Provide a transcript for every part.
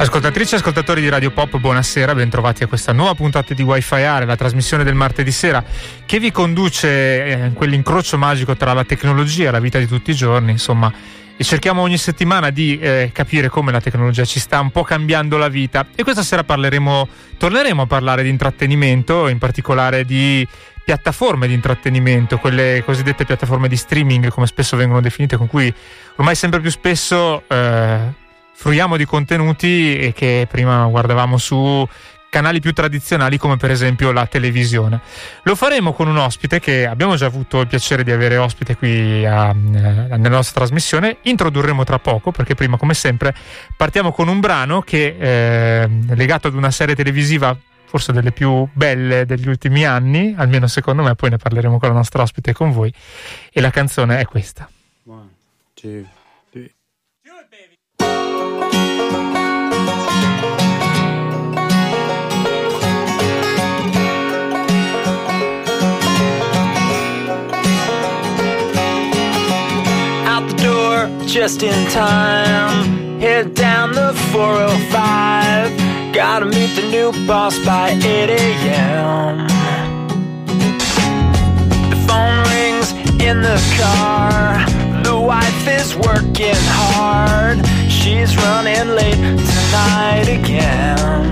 Ascoltatrici e ascoltatori di Radio Pop, buonasera, bentrovati a questa nuova puntata di Wi-Fi Are, la trasmissione del martedì sera che vi conduce eh, in quell'incrocio magico tra la tecnologia e la vita di tutti i giorni, insomma, e cerchiamo ogni settimana di eh, capire come la tecnologia ci sta un po' cambiando la vita. E questa sera parleremo, torneremo a parlare di intrattenimento, in particolare di piattaforme di intrattenimento, quelle cosiddette piattaforme di streaming come spesso vengono definite, con cui ormai sempre più spesso eh, fruiamo di contenuti che prima guardavamo su canali più tradizionali come per esempio la televisione. Lo faremo con un ospite che abbiamo già avuto il piacere di avere ospite qui a, a, nella nostra trasmissione, introdurremo tra poco perché prima come sempre partiamo con un brano che è eh, legato ad una serie televisiva forse delle più belle degli ultimi anni, almeno secondo me, poi ne parleremo con la nostra ospite e con voi e la canzone è questa. One, two, just in time. Head down the 405. Gotta meet the new boss by 8 a.m. The phone rings in the car. The wife is working hard. She's running late tonight again.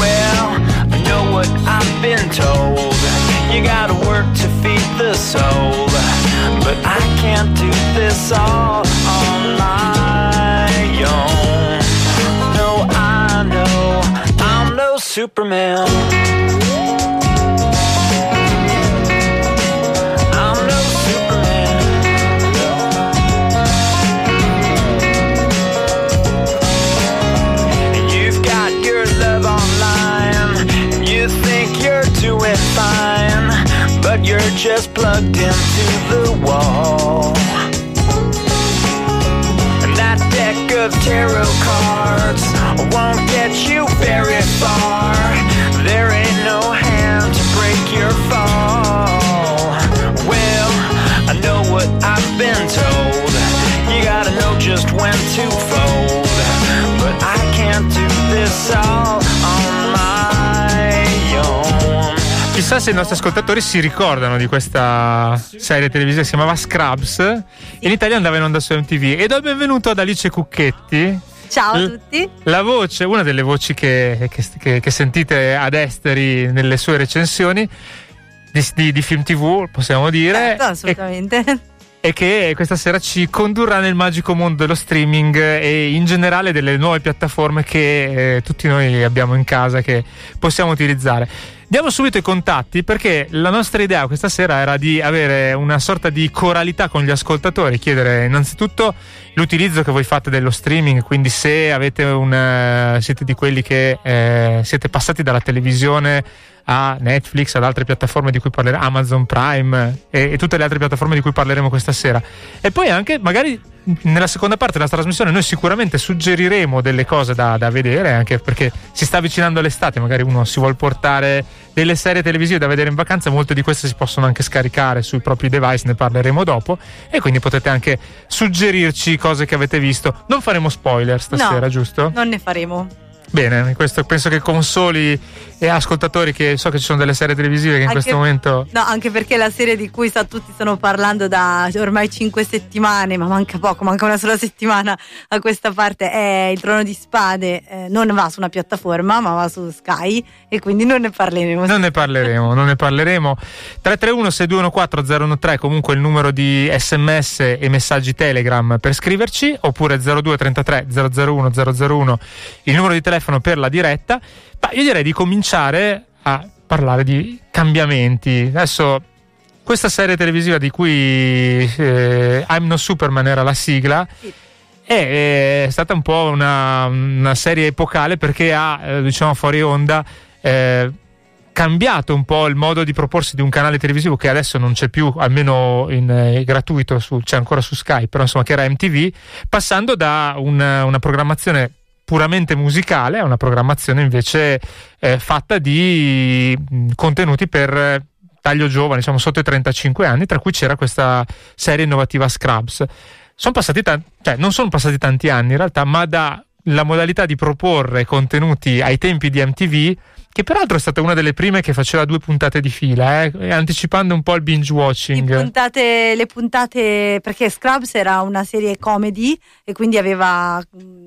Well, I know what I've been told. You gotta work to feed the soul. But I can't do this all on my own. No, I know I'm no Superman. Just plugged into the wall. And that deck of tarot cards won't get you very far. There ain't no hand to break your fall. Well, I know what I've been told. You gotta know just when to fold. But I can't do this all Chissà se i nostri ascoltatori si ricordano di questa serie televisiva che si chiamava Scrubs. In Italia andava in onda su MTV. E do il benvenuto ad Alice Cucchetti. Ciao a tutti. La voce, una delle voci che, che, che, che sentite ad esteri nelle sue recensioni di, di, di film TV, possiamo dire. Certo, assolutamente. E, e che questa sera ci condurrà nel magico mondo dello streaming e in generale delle nuove piattaforme che eh, tutti noi abbiamo in casa che possiamo utilizzare. Diamo subito i contatti perché la nostra idea questa sera era di avere una sorta di coralità con gli ascoltatori, chiedere innanzitutto l'utilizzo che voi fate dello streaming, quindi se avete un, siete di quelli che eh, siete passati dalla televisione a Netflix, ad altre piattaforme di cui parleremo, Amazon Prime e, e, tutte le altre piattaforme di cui parleremo questa sera. E poi anche, magari nella seconda parte della trasmissione, noi sicuramente suggeriremo delle cose da, da vedere, anche perché si sta avvicinando l'estate, magari uno si vuole portare delle serie televisive da vedere in vacanza, molte di queste si possono anche scaricare sui propri device, ne parleremo dopo, e quindi potete anche suggerirci cose che avete visto. Non faremo spoiler stasera, no, giusto? Non ne faremo. Bene, questo penso che consoli e ascoltatori che so che ci sono delle serie televisive che in questo momento... No, anche perché la serie di cui sta, tutti stanno parlando da ormai cinque settimane, ma manca poco, manca una sola settimana a questa parte, è Il Trono di Spade, eh, non va su una piattaforma ma va su Sky e quindi non ne parleremo. Non ne parleremo, non ne parleremo. 331-6214-013 comunque il numero di sms e messaggi Telegram per scriverci oppure 0233 001 001 il numero di telefono telefono per la diretta. Ma io direi di cominciare a parlare di cambiamenti. Adesso questa serie televisiva di cui eh, I'm No Superman era la sigla. È, è, stata un po' una, una serie epocale perché ha, eh, diciamo fuori onda, eh, cambiato un po' il modo di proporsi di un canale televisivo che adesso non c'è più, almeno in eh, gratuito, su, c'è ancora su Skype, però insomma che era MTV, passando da una, una programmazione puramente musicale a una programmazione invece eh, fatta di mh, contenuti per eh, taglio giovane, diciamo sotto i 35 anni, tra cui c'era questa serie innovativa Scrubs. Sono passati tanti, cioè non sono passati tanti anni in realtà, ma dalla modalità di proporre contenuti ai tempi di MTV che peraltro è stata una delle prime che faceva due puntate di fila, eh, anticipando un po' il binge watching. Le puntate, le puntate, perché Scrubs era una serie comedy e quindi aveva,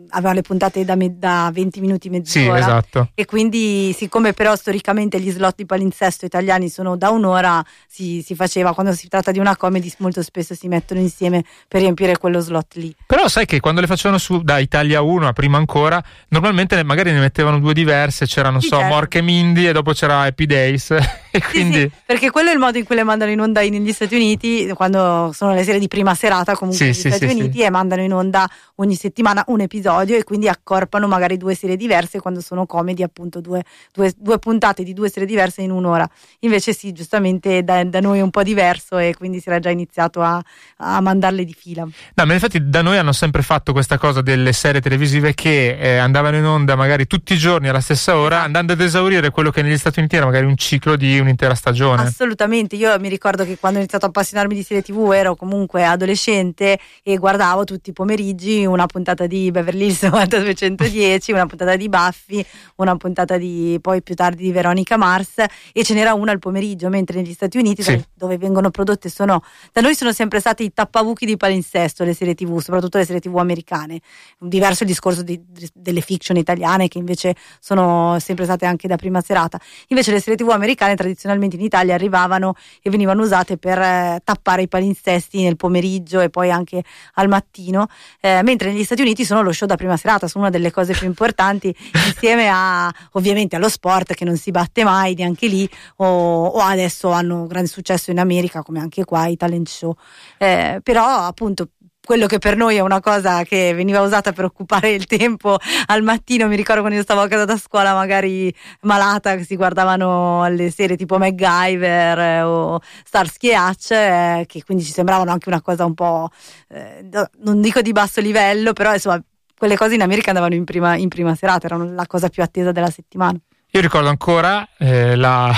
aveva le puntate da, me, da 20 minuti mezz'ora. Sì, esatto. E quindi, siccome però storicamente gli slot di palinsesto italiani sono da un'ora, si, si faceva, quando si tratta di una comedy, molto spesso si mettono insieme per riempire quello slot lì. Però sai che quando le facevano su da Italia 1 a prima ancora, normalmente magari ne mettevano due diverse, c'era, non sì, so, certo. Mork anche Mindy e dopo c'era Happy Days. quindi... Sì, sì, perché quello è il modo in cui le mandano in onda negli Stati Uniti, quando sono le serie di prima serata comunque negli Stati Uniti e mandano in onda ogni settimana un episodio e quindi accorpano magari due serie diverse quando sono comedy appunto due, due, due puntate di due serie diverse in un'ora. Invece sì, giustamente da, da, noi è un po' diverso e quindi si era già iniziato a, a mandarle di fila. No, ma infatti da noi hanno sempre fatto questa cosa delle serie televisive che eh, andavano in onda magari tutti i giorni alla stessa ora, esatto. andando ad esaurire quello che negli Stati Uniti era magari un ciclo di un'intera stagione. Assolutamente, io mi ricordo che quando ho iniziato a appassionarmi di serie TV ero comunque adolescente e guardavo tutti i pomeriggi una puntata di Beverly Hills 9210, una puntata di Buffy, una puntata di poi più tardi di Veronica Mars e ce n'era una al pomeriggio, mentre negli Stati Uniti sì. dove vengono prodotte sono da noi sono sempre stati i tappabuchi di palinsesto le serie TV, soprattutto le serie TV americane. Diverso il discorso di, delle fiction italiane che invece sono sempre state anche da prima serata. Invece le serie TV americane tradizionalmente in Italia arrivavano e venivano usate per eh, tappare i palinsesti nel pomeriggio e poi anche al mattino, eh, mentre negli Stati Uniti sono lo show da prima serata, sono una delle cose più importanti insieme a ovviamente allo sport che non si batte mai neanche lì o, o adesso hanno grande successo in America come anche qua i talent show. Eh, però appunto quello che per noi è una cosa che veniva usata per occupare il tempo al mattino, mi ricordo quando io stavo a casa da scuola magari malata, si guardavano le serie tipo MacGyver eh, o Starsky e Hutch, eh, che quindi ci sembravano anche una cosa un po', eh, non dico di basso livello, però insomma quelle cose in America andavano in prima, in prima serata, erano la cosa più attesa della settimana. Io ricordo ancora eh, la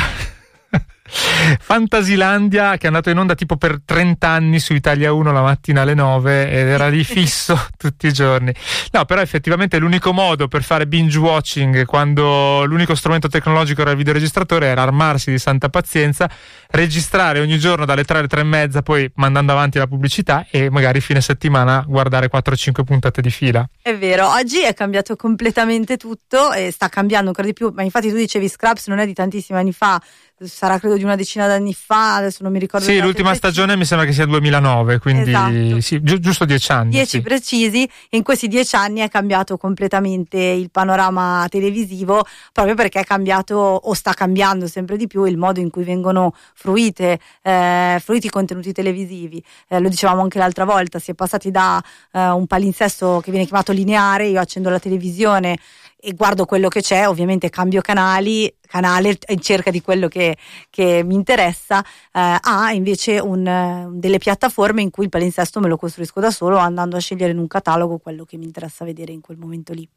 Fantasilandia che è andato in onda tipo per 30 anni su Italia 1 la mattina alle 9 ed era lì fisso tutti i giorni. No, però effettivamente l'unico modo per fare binge watching quando l'unico strumento tecnologico era il videoregistratore era armarsi di santa pazienza, registrare ogni giorno dalle 3 alle 3 e mezza, poi mandando avanti la pubblicità e magari fine settimana guardare 4-5 puntate di fila. È vero, oggi è cambiato completamente tutto e sta cambiando ancora di più, ma infatti tu dicevi Scraps non è di tantissimi anni fa, sarà credo di una decina d'anni fa, adesso non mi ricordo. Sì, l'ultima stagione mi sembra che sia 2009, quindi esatto. sì, gi- giusto dieci anni. Dieci sì. precisi, e in questi dieci anni è cambiato completamente il panorama televisivo, proprio perché è cambiato o sta cambiando sempre di più il modo in cui vengono fruite, eh, fruiti i contenuti televisivi. Eh, lo dicevamo anche l'altra volta, si è passati da eh, un palinsesto che viene chiamato lineare, io accendo la televisione e guardo quello che c'è, ovviamente cambio canali, canale in cerca di quello che, che mi interessa, eh, ha invece un, delle piattaforme in cui il palinsesto me lo costruisco da solo andando a scegliere in un catalogo quello che mi interessa vedere in quel momento lì.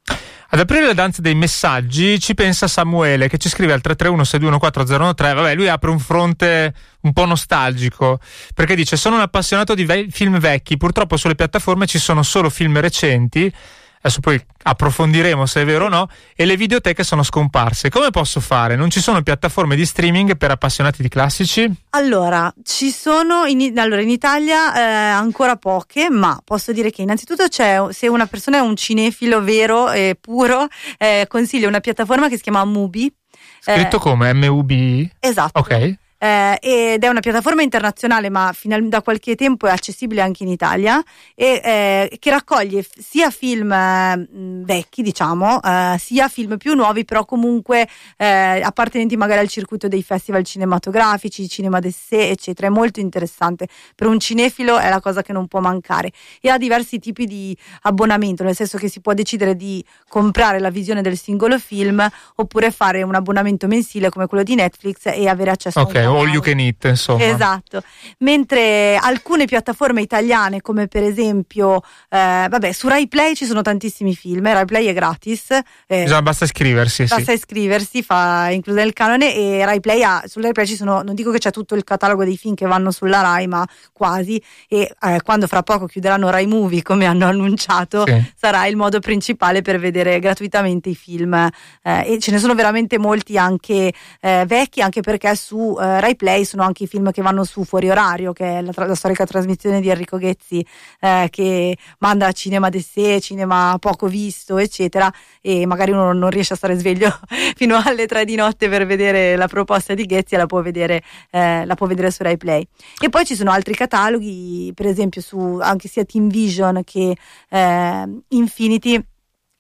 Ad aprire le danze dei messaggi ci pensa Samuele che ci scrive al 331 vabbè lui apre un fronte un po' nostalgico perché dice sono un appassionato di ve- film vecchi, purtroppo sulle piattaforme ci sono solo film recenti adesso poi approfondiremo se è vero o no, e le videoteche sono scomparse. Come posso fare? Non ci sono piattaforme di streaming per appassionati di classici? Allora, ci sono in, allora, in Italia eh, ancora poche, ma posso dire che innanzitutto c'è, se una persona è un cinefilo vero e puro, eh, consiglio una piattaforma che si chiama Mubi. Scritto eh, come? M-U-B? Esatto. Ok eh, ed è una piattaforma internazionale ma final, da qualche tempo è accessibile anche in Italia e eh, che raccoglie sia film eh, vecchi diciamo eh, sia film più nuovi però comunque eh, appartenenti magari al circuito dei festival cinematografici, cinema d'essè eccetera. È molto interessante. Per un cinefilo è la cosa che non può mancare. E ha diversi tipi di abbonamento nel senso che si può decidere di comprare la visione del singolo film oppure fare un abbonamento mensile come quello di Netflix e avere accesso okay. a all you can eat, insomma. Esatto. Mentre alcune piattaforme italiane, come per esempio, eh, vabbè, su Rai Play ci sono tantissimi film, Rai Play è gratis. Eh, Bisogna, basta iscriversi. Basta sì. iscriversi, fa include il canone e Rai Play ha, su Rai Play ci sono, non dico che c'è tutto il catalogo dei film che vanno sulla Rai, ma quasi. E eh, quando fra poco chiuderanno Rai Movie, come hanno annunciato, sì. sarà il modo principale per vedere gratuitamente i film. Eh, e ce ne sono veramente molti anche eh, vecchi, anche perché su eh, Rai Play sono anche i film che vanno su fuori orario, che è la, la storica trasmissione di Enrico Ghezzi eh, che manda cinema de sé, cinema poco visto, eccetera, e magari uno non riesce a stare sveglio fino alle tre di notte per vedere la proposta di Ghezzi e la può vedere, eh, la può vedere su Rai Play. E poi ci sono altri cataloghi, per esempio su anche sia Team Vision che eh, Infinity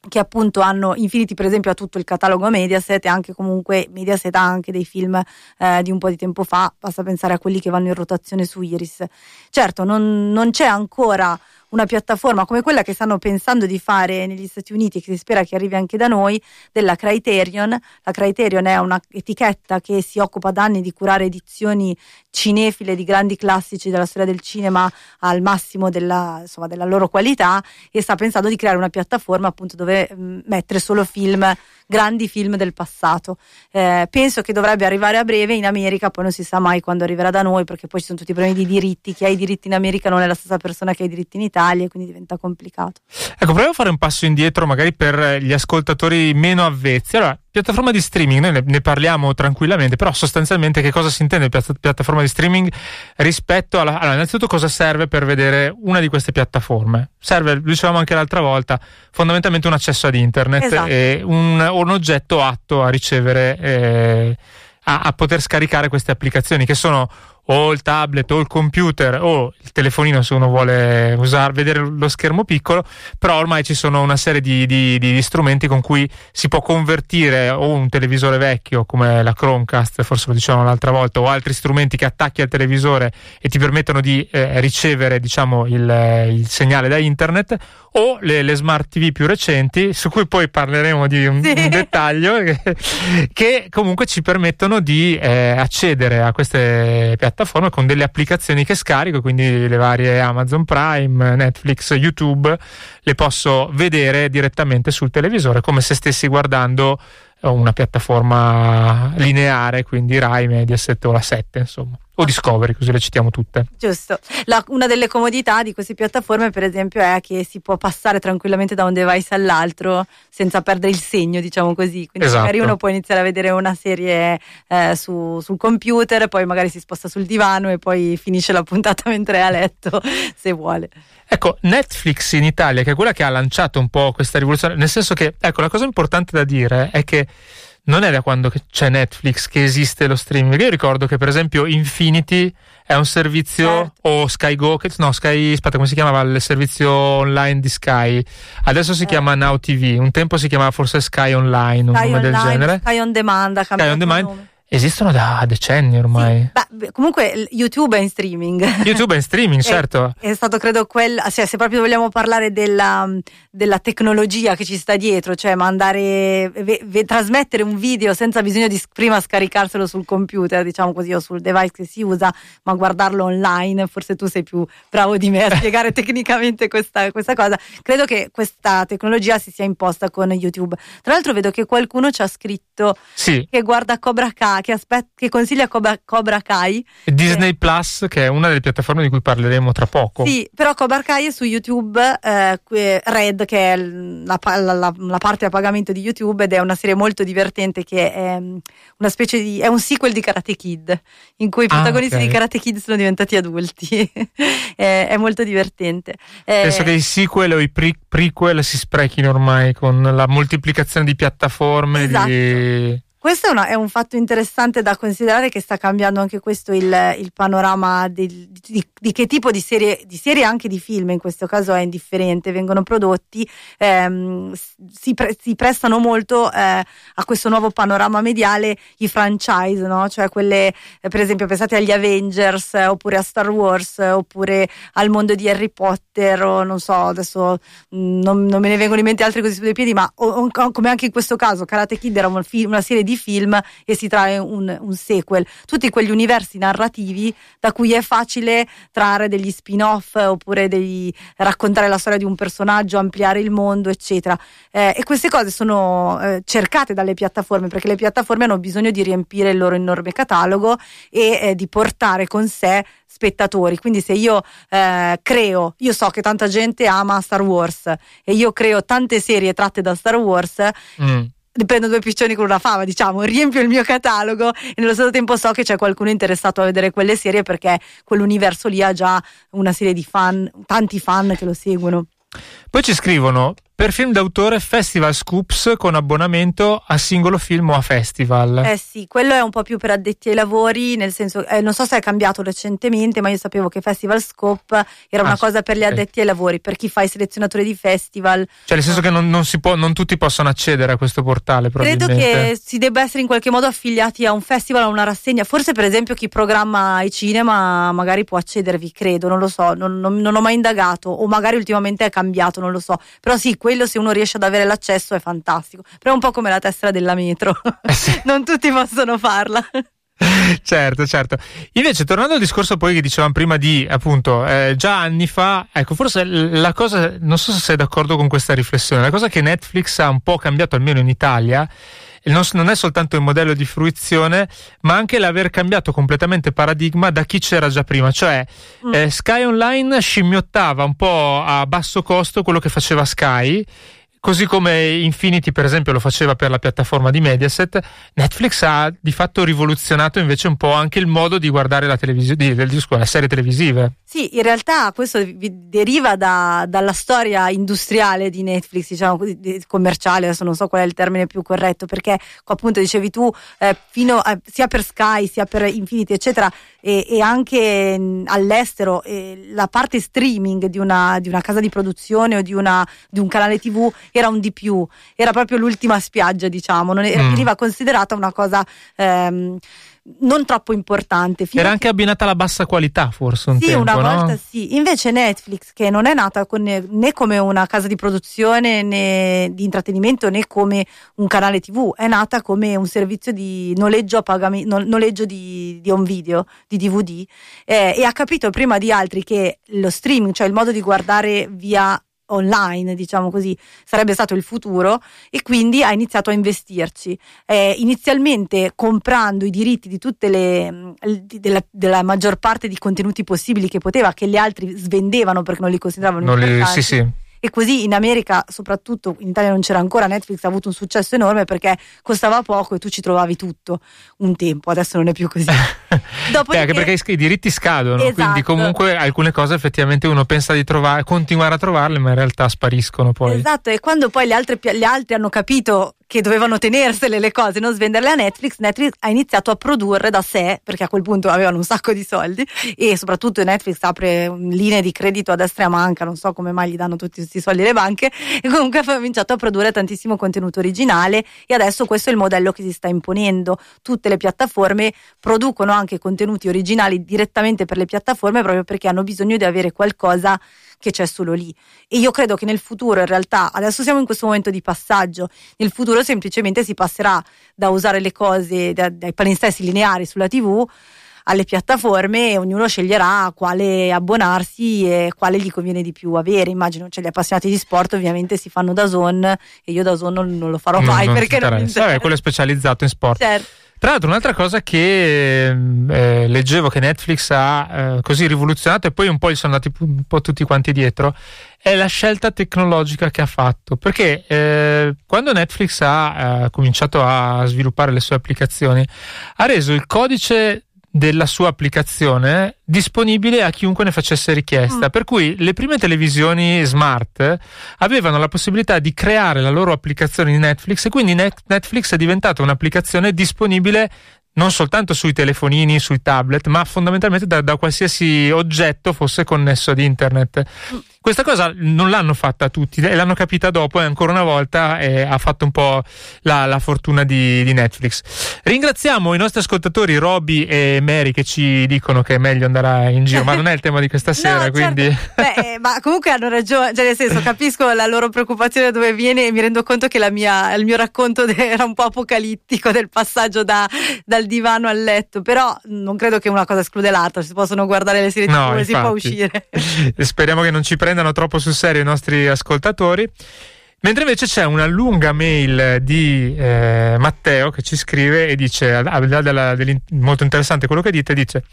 che appunto hanno Infinity per esempio ha tutto il catalogo Mediaset e anche comunque Mediaset ha anche dei film eh, di un po' di tempo fa. Basta pensare a quelli che vanno in rotazione su Iris. Certo non, non c'è ancora una piattaforma come quella che stanno pensando di fare negli Stati Uniti, che si spera che arrivi anche da noi, della Criterion. La Criterion è un'etichetta che si occupa da anni di curare edizioni cinefile di grandi classici della storia del cinema al massimo della, insomma, della loro qualità e sta pensando di creare una piattaforma appunto dove mh, mettere solo film grandi film del passato. Eh, penso che dovrebbe arrivare a breve in America, poi non si sa mai quando arriverà da noi, perché poi ci sono tutti i problemi di diritti. Chi ha i diritti in America non è la stessa persona che ha i diritti in Italia, e quindi diventa complicato. Ecco, proviamo a fare un passo indietro, magari per gli ascoltatori meno avvezzi. Allora, piattaforma di streaming, noi ne, ne, parliamo tranquillamente, però sostanzialmente che cosa si intende piatta, piattaforma di streaming rispetto alla... Allora, innanzitutto cosa serve per vedere una di queste piattaforme? Serve, lo dicevamo anche l'altra volta, fondamentalmente un accesso ad internet esatto. e un, un, oggetto atto a ricevere, eh, a, a poter scaricare queste applicazioni che sono o il tablet o il computer o il telefonino se uno vuole usare, vedere lo schermo piccolo, però ormai ci sono una serie di, di, di, strumenti con cui si può convertire o un televisore vecchio come la Chromecast, forse lo dicevamo l'altra volta, o altri strumenti che attacchi al televisore e ti permettono di eh, ricevere diciamo, il, il, segnale da internet o le, le, smart TV più recenti, su cui poi parleremo di un, sì. un dettaglio, che, che, comunque ci permettono di eh, accedere a queste piattaforme con delle applicazioni che scarico, quindi le varie Amazon Prime, Netflix, YouTube, le posso vedere direttamente sul televisore come se stessi guardando una piattaforma lineare, quindi Rai, Mediaset o la 7, insomma o Discovery, così le citiamo tutte. Giusto. La, una delle comodità di queste piattaforme, per esempio, è che si può passare tranquillamente da un device all'altro senza perdere il segno, diciamo così. Quindi esatto. magari uno può iniziare a vedere una serie eh, su, sul computer, poi magari si sposta sul divano e poi finisce la puntata mentre è a letto, se vuole. Ecco, Netflix in Italia, che è quella che ha lanciato un po' questa rivoluzione, nel senso che, ecco, la cosa importante da dire è che non è da quando c'è Netflix che esiste lo streaming. Io ricordo che, per esempio, Infinity è un servizio certo. o Sky Go, che, no, Sky, aspetta, come si chiamava il servizio online di Sky? Adesso si eh. chiama Now TV, un tempo si chiamava forse Sky Online, Sky un nome online, del genere. Sky On Demand, Sky On Demand. Esistono da decenni ormai. Sì, beh, comunque YouTube è in streaming. YouTube è in streaming, certo. È, è stato credo quel, cioè, se proprio vogliamo parlare della, della, tecnologia che ci sta dietro, cioè mandare, ve, ve, trasmettere un video senza bisogno di prima scaricarselo sul computer, diciamo così, o sul device che si usa, ma guardarlo online, forse tu sei più bravo di me a spiegare tecnicamente questa, questa cosa. Credo che questa tecnologia si sia imposta con YouTube. Tra l'altro vedo che qualcuno ci ha scritto sì. che guarda Cobra Kai che, aspet- che consiglia Cobra, Cobra Kai. Disney eh. Plus, che è una delle piattaforme di cui parleremo tra poco. Sì, però Cobra Kai è su YouTube, eh, Red, che è la, la, la, la, parte a pagamento di YouTube, ed è una serie molto divertente che è mm, una specie di. è un sequel di Karate Kid, in cui i ah, protagonisti ah, okay. di Karate Kid sono diventati adulti. è, è, molto divertente. Eh, Penso che i sequel o i pre- prequel si sprechino ormai con la moltiplicazione di piattaforme. Esatto. Di Questo è, una, è, un fatto interessante da considerare che sta cambiando anche questo il, il panorama del, di, di, che tipo di serie, di serie anche di film, in questo caso è indifferente, vengono prodotti, ehm, si, pre, si, prestano molto eh, a questo nuovo panorama mediale i franchise, no? cioè quelle eh, per esempio pensate agli Avengers eh, oppure a Star Wars eh, oppure al mondo di Harry Potter o non so, adesso mm, non, non, me ne vengono in mente altri così su due piedi, ma o, o, come anche in questo caso Karate Kid era un film, una serie di film e si trae un, un, sequel. Tutti quegli universi narrativi da cui è facile trarre degli spin-off oppure degli, raccontare la storia di un personaggio, ampliare il mondo, eccetera. Eh, e queste cose sono eh, cercate dalle piattaforme perché le piattaforme hanno bisogno di riempire il loro enorme catalogo e eh, di portare con sé spettatori. Quindi se io eh, creo, io so che tanta gente ama Star Wars e io creo tante serie tratte da Star Wars. Mm prendo due piccioni con una fava, diciamo, riempio il mio catalogo e nello stesso tempo so che c'è qualcuno interessato a vedere quelle serie perché quell'universo lì ha già una serie di fan, tanti fan che lo seguono. Poi ci scrivono per film d'autore Festival Scoops con abbonamento a singolo film o a festival. Eh sì, quello è un po' più per addetti ai lavori, nel senso, eh, non so se è cambiato recentemente, ma io sapevo che Festival Scope era ah, una cosa per gli addetti ai lavori, per chi fa i selezionatori di festival. Cioè nel senso che non, non, può, non tutti possono accedere a questo portale, Credo che si debba essere in qualche modo affiliati a un festival, a una rassegna, forse per esempio chi programma i cinema magari può accedervi, credo, non lo so, non, non, non ho mai indagato, o magari ultimamente è cambiato, non lo so, però sì, quello se uno riesce ad avere l'accesso è fantastico. Però è un po' come la tessera della metro, eh non tutti possono farla. certo, certo. Invece, tornando al discorso poi che dicevamo prima di appunto eh, già anni fa, ecco, forse la cosa, non so se sei d'accordo con questa riflessione, la cosa che Netflix ha un po' cambiato, almeno in Italia, non, è soltanto il modello di fruizione, ma anche l'aver cambiato completamente paradigma da chi c'era già prima. Cioè, mm. eh, Sky Online scimmiottava un po' a basso costo quello che faceva Sky Così come Infinity, per esempio, lo faceva per la piattaforma di Mediaset, Netflix ha di fatto rivoluzionato invece un po' anche il modo di guardare la televisione, le serie televisive. Sì, in realtà questo deriva da, dalla storia industriale di Netflix, diciamo commerciale, adesso non so qual è il termine più corretto, perché appunto dicevi tu, eh, a, sia per Sky sia per Infinity, eccetera, e, e anche mh, all'estero, eh, la parte streaming di una, di una, casa di produzione o di, una, di un canale TV era un di più, era proprio l'ultima spiaggia, diciamo, non era, mm. veniva considerata una cosa ehm, non troppo importante. Era anche abbinata alla bassa qualità, forse un sì, tempo, una no? volta sì. Invece Netflix, che non è nata con, né come una casa di produzione né di intrattenimento né come un canale TV, è nata come un servizio di noleggio, a pagamento, noleggio di, di home video, di DVD, eh, e ha capito prima di altri che lo streaming, cioè il modo di guardare via online, diciamo così, sarebbe stato il futuro e quindi ha iniziato a investirci. Eh, inizialmente comprando i diritti di tutte le mm, della, della, maggior parte di contenuti possibili che poteva, che gli altri svendevano perché non li consideravano non importanti. Li, sì, sì e così in America, soprattutto in Italia non c'era ancora, Netflix ha avuto un successo enorme perché costava poco e tu ci trovavi tutto un tempo, adesso non è più così. Dopodiché... anche perché i diritti scadono, esatto. quindi comunque alcune cose effettivamente uno pensa di trovare, continuare a trovarle, ma in realtà spariscono poi. Esatto, e quando poi gli altri, gli altri hanno capito che dovevano tenersele le cose, non svenderle a Netflix, Netflix ha iniziato a produrre da sé, perché a quel punto avevano un sacco di soldi e soprattutto Netflix apre linee di credito a destra e a manca, non so come mai gli danno tutti questi soldi le banche, e comunque ha cominciato a produrre tantissimo contenuto originale e adesso questo è il modello che si sta imponendo. Tutte le piattaforme producono anche contenuti originali direttamente per le piattaforme proprio perché hanno bisogno di avere qualcosa che c'è solo lì. E io credo che nel futuro, in realtà, adesso siamo in questo momento di passaggio, nel futuro semplicemente si passerà da usare le cose, da, dai palinsesti lineari sulla TV alle piattaforme e ognuno sceglierà a quale abbonarsi e quale gli conviene di più avere. Immagino, cioè gli appassionati di sport ovviamente si fanno da zone e io da zone non, non lo farò mai non perché non mi interessa. Vabbè, quello è specializzato in sport. Certo. Tra l'altro, un'altra cosa che eh, leggevo che Netflix ha eh, così rivoluzionato e poi un po' gli sono andati un po' tutti quanti dietro è la scelta tecnologica che ha fatto. Perché eh, quando Netflix ha eh, cominciato a sviluppare le sue applicazioni, ha reso il codice della sua applicazione disponibile a chiunque ne facesse richiesta. Mm. Per cui le prime televisioni smart avevano la possibilità di creare la loro applicazione di Netflix e quindi Netflix è diventata un'applicazione disponibile non soltanto sui telefonini, sui tablet, ma fondamentalmente da, da qualsiasi oggetto fosse connesso ad internet. Mm. Questa cosa non l'hanno fatta tutti e l'hanno capita dopo e ancora una volta eh, ha fatto un po' la, la fortuna di, di, Netflix. Ringraziamo i nostri ascoltatori Roby e Mary che ci dicono che è meglio andare in giro, ma non è il tema di questa sera, no, certo. quindi... Beh, eh, ma comunque hanno ragione, cioè nel senso capisco la loro preoccupazione da dove viene e mi rendo conto che mia, il mio racconto era un po' apocalittico del passaggio da, dal divano al letto, però non credo che una cosa esclude l'altra, si possono guardare le serie no, TV si può uscire. Speriamo che non ci prenda prendano troppo sul serio i nostri ascoltatori. Mentre invece c'è una lunga mail di eh, Matteo che ci scrive e dice, al di là molto interessante quello che dite, dice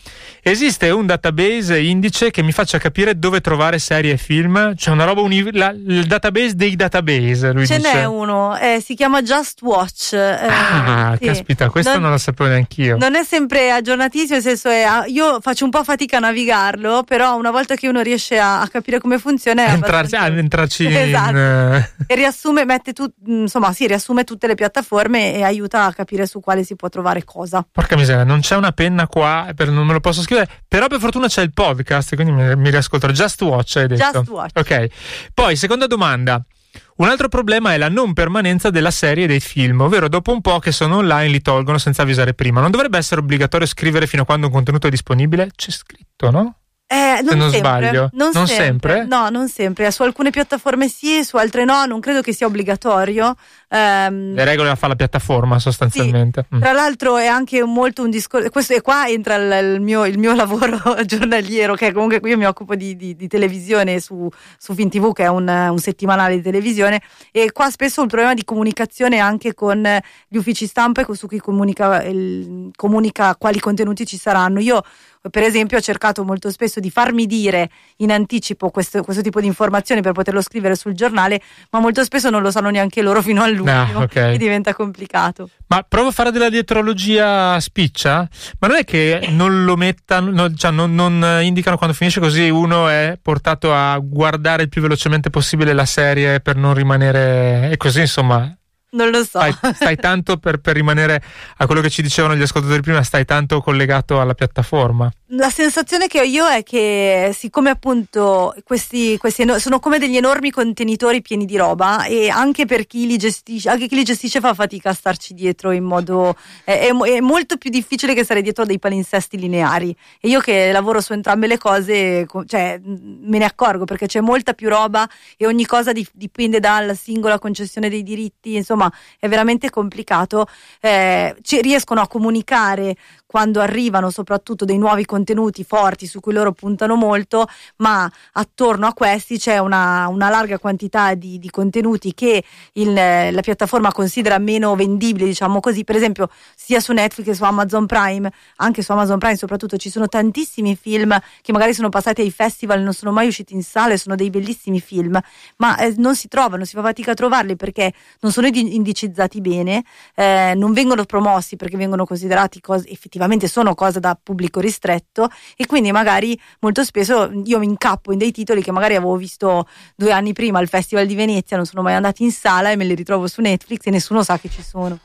esiste un database indice che mi faccia capire dove trovare serie e film? C'è una roba, uni- la, il database dei database, lui Ce dice. n'è uno, eh, si chiama Just Watch. Eh, ah, sì. caspita, questo non, non, lo sapevo neanche io. Non è sempre aggiornatissimo, nel senso è, io faccio un po' fatica a navigarlo, però una volta che uno riesce a, a capire come funziona... Entrarci, ah, entrarci esatto. in... Riassume, mette tu, insomma, sì, riassume tutte le piattaforme e aiuta a capire su quale si può trovare cosa. Porca miseria, non c'è una penna qua, per, non me lo posso scrivere, però per fortuna c'è il podcast, quindi mi, mi riascolterò. Just Watch, hai detto. Just Watch. Ok. Poi, seconda domanda. Un altro problema è la non permanenza della serie e dei film, ovvero dopo un po' che sono online li tolgono senza avvisare prima. Non dovrebbe essere obbligatorio scrivere fino a quando un contenuto è disponibile? C'è scritto, no? Eh, non, non sempre, sbaglio. Non, non sempre. sempre. No, non sempre. Su alcune piattaforme sì, su altre no. Non credo che sia obbligatorio. Um, Le regole la fa la piattaforma sostanzialmente. Sì. Mm. Tra l'altro è anche molto un discorso. Questo e qua entra il, il, mio, il, mio, lavoro giornaliero, che comunque io mi occupo di, di, di televisione su, su FinTV, che è un, un, settimanale di televisione. E qua spesso un problema di comunicazione anche con gli uffici stampa su cui comunica, il, comunica quali contenuti ci saranno. Io per esempio ho cercato molto spesso di farmi dire in anticipo questo, questo, tipo di informazioni per poterlo scrivere sul giornale, ma molto spesso non lo sanno neanche loro fino all'ultimo ah, okay. e diventa complicato. Ma provo a fare della dietrologia spiccia? Ma non è che non lo mettano, no, cioè non, non indicano quando finisce così uno è portato a guardare il più velocemente possibile la serie per non rimanere e così insomma non lo so. Stai, stai tanto per, per, rimanere a quello che ci dicevano gli ascoltatori prima, stai tanto collegato alla piattaforma. La sensazione che ho io è che siccome appunto questi, questi sono come degli enormi contenitori pieni di roba e anche per chi li gestisce, anche chi li gestisce fa fatica a starci dietro in modo è, è, molto più difficile che stare dietro a dei palinsesti lineari e io che lavoro su entrambe le cose cioè, me ne accorgo perché c'è molta più roba e ogni cosa dipende dalla singola concessione dei diritti, insomma è veramente complicato. Eh, riescono a comunicare quando arrivano soprattutto dei nuovi contenuti forti su cui loro puntano molto, ma attorno a questi c'è una, una larga quantità di, di contenuti che il, la piattaforma considera meno vendibili, diciamo così. Per esempio, sia su Netflix che su Amazon Prime, anche su Amazon Prime soprattutto ci sono tantissimi film che magari sono passati ai festival, non sono mai usciti in sale, sono dei bellissimi film, ma eh, non si trovano, si fa fatica a trovarli perché non sono indicizzati bene, eh, non vengono promossi perché vengono considerati cose effettivamente effettivamente sono cose da pubblico ristretto e quindi magari molto spesso io mi incappo in dei titoli che magari avevo visto due anni prima al Festival di Venezia, non sono mai andati in sala e me li ritrovo su Netflix e nessuno sa che ci sono.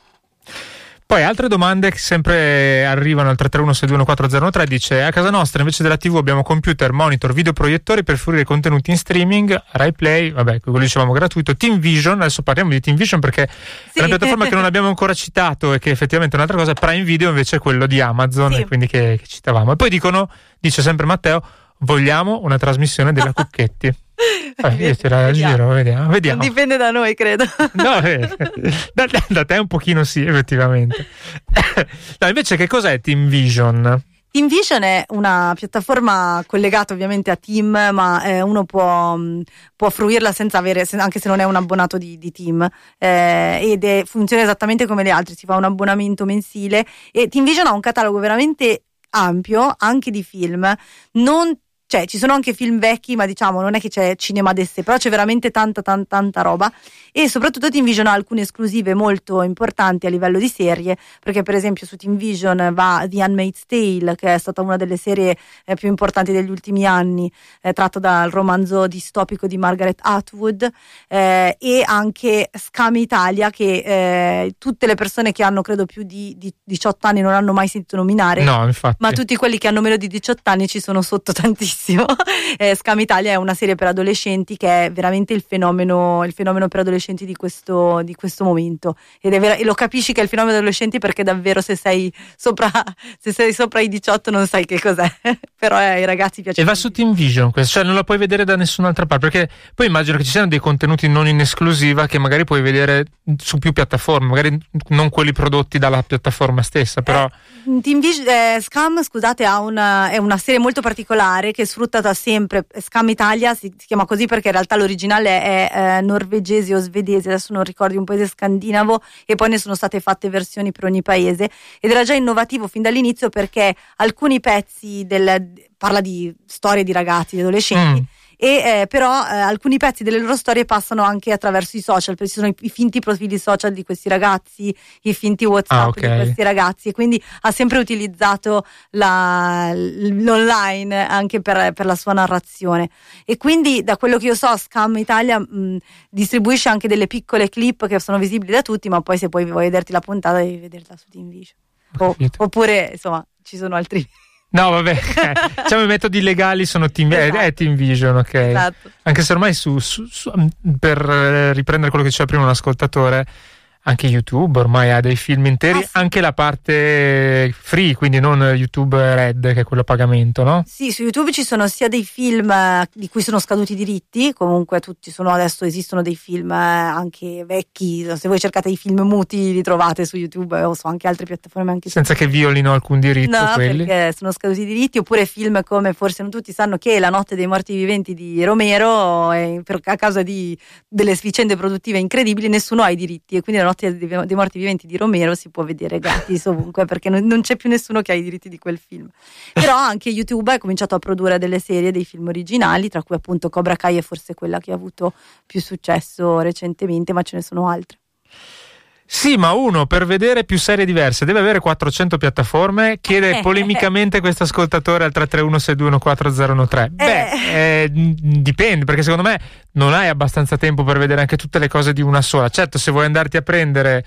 Poi altre domande che sempre arrivano al 331-621-403 dice a casa nostra invece della tv abbiamo computer, monitor, videoproiettori per fruire contenuti in streaming, Rai Play, vabbè quello dicevamo gratuito, Team Vision, adesso parliamo di Team Vision perché sì. è una piattaforma che non abbiamo ancora citato e che effettivamente è un'altra cosa, Prime Video invece è quello di Amazon sì. e quindi che, che citavamo. E poi dicono, dice sempre Matteo, vogliamo una trasmissione della Cucchetti. Eh, io tirare a giro, vediamo, vediamo. Non dipende da noi, credo. No, eh, da, da, te un pochino sì, effettivamente. No, invece che cos'è Team Vision? Team Vision è una piattaforma collegata ovviamente a Team, ma eh, uno può, può, fruirla senza avere, anche se non è un abbonato di, di Team, eh, ed è, funziona esattamente come le altre, si fa un abbonamento mensile e Team Vision ha un catalogo veramente ampio, anche di film, non cioè ci sono anche film vecchi, ma diciamo non è che c'è cinema d'esse, però c'è veramente tanta tanta tanta roba e soprattutto Team Vision ha alcune esclusive molto importanti a livello di serie, perché per esempio su Team Vision va The Handmaid's Tale, che è stata una delle serie eh, più importanti degli ultimi anni, eh, tratto dal romanzo distopico di Margaret Atwood, eh, e anche Scam Italia, che eh, tutte le persone che hanno credo più di, di 18 anni non hanno mai sentito nominare, no, ma tutti quelli che hanno meno di 18 anni ci sono sotto tantissimo. eh, Scam Italia è una serie per adolescenti che è veramente il fenomeno, il fenomeno per adolescenti di questo, di questo momento Ed è ver- e lo capisci che è il fenomeno adolescenti perché davvero se sei sopra, se sei sopra i 18 non sai che cos'è, però eh, ai ragazzi piace. E va su Team Vision, cioè non la puoi vedere da nessun'altra parte perché poi immagino che ci siano dei contenuti non in esclusiva che magari puoi vedere su più piattaforme, magari non quelli prodotti dalla piattaforma stessa, però... Eh, Team Vision, eh, Scam, scusate, una, è una serie molto particolare che è sfruttata sempre, Scam Italia si, si chiama così perché in realtà l'originale è eh, norvegese o svedese, adesso non ricordo, un paese scandinavo e poi ne sono state fatte versioni per ogni paese ed era già innovativo fin dall'inizio perché alcuni pezzi del, parla di storie di ragazzi, di adolescenti. Mm e eh, però eh, alcuni pezzi delle loro storie passano anche attraverso i social, perché ci sono i, i finti profili social di questi ragazzi, i finti WhatsApp ah, okay. di questi ragazzi e quindi ha sempre utilizzato la, l'online anche per, per, la sua narrazione e quindi da quello che io so Scam Italia mh, distribuisce anche delle piccole clip che sono visibili da tutti, ma poi se poi vuoi vederti la puntata devi vederla su Team Vision. O, oppure insomma ci sono altri No, vabbè, diciamo i metodi legali sono team, esatto. è, è Team Vision, ok? Esatto. Anche se ormai su, su, su, per riprendere quello che diceva prima un ascoltatore, anche YouTube ormai ha dei film interi, ah, sì. anche la parte free, quindi non YouTube Red che è quello a pagamento, no? Sì, su YouTube ci sono sia dei film eh, di cui sono scaduti i diritti, comunque tutti sono adesso esistono dei film eh, anche vecchi, se voi cercate i film muti li trovate su YouTube o su anche altre piattaforme anche senza che violino alcun diritto no, quelli. perché sono scaduti i diritti, oppure film come forse non tutti sanno che La notte dei morti viventi di Romero eh, per, a causa di delle vicende produttive incredibili nessuno ha i diritti e quindi la notte dei morti viventi di Romero si può vedere gratis ovunque perché non, c'è più nessuno che ha i diritti di quel film. Però anche YouTube ha cominciato a produrre delle serie, dei film originali, tra cui appunto Cobra Kai è forse quella che ha avuto più successo recentemente, ma ce ne sono altre. Sì, ma uno per vedere più serie diverse deve avere 400 piattaforme. Chiede eh, polemicamente eh, questo ascoltatore al 331-621-4013. Beh, eh. eh, dipende, perché secondo me non hai abbastanza tempo per vedere anche tutte le cose di una sola. Certo, se vuoi andarti a prendere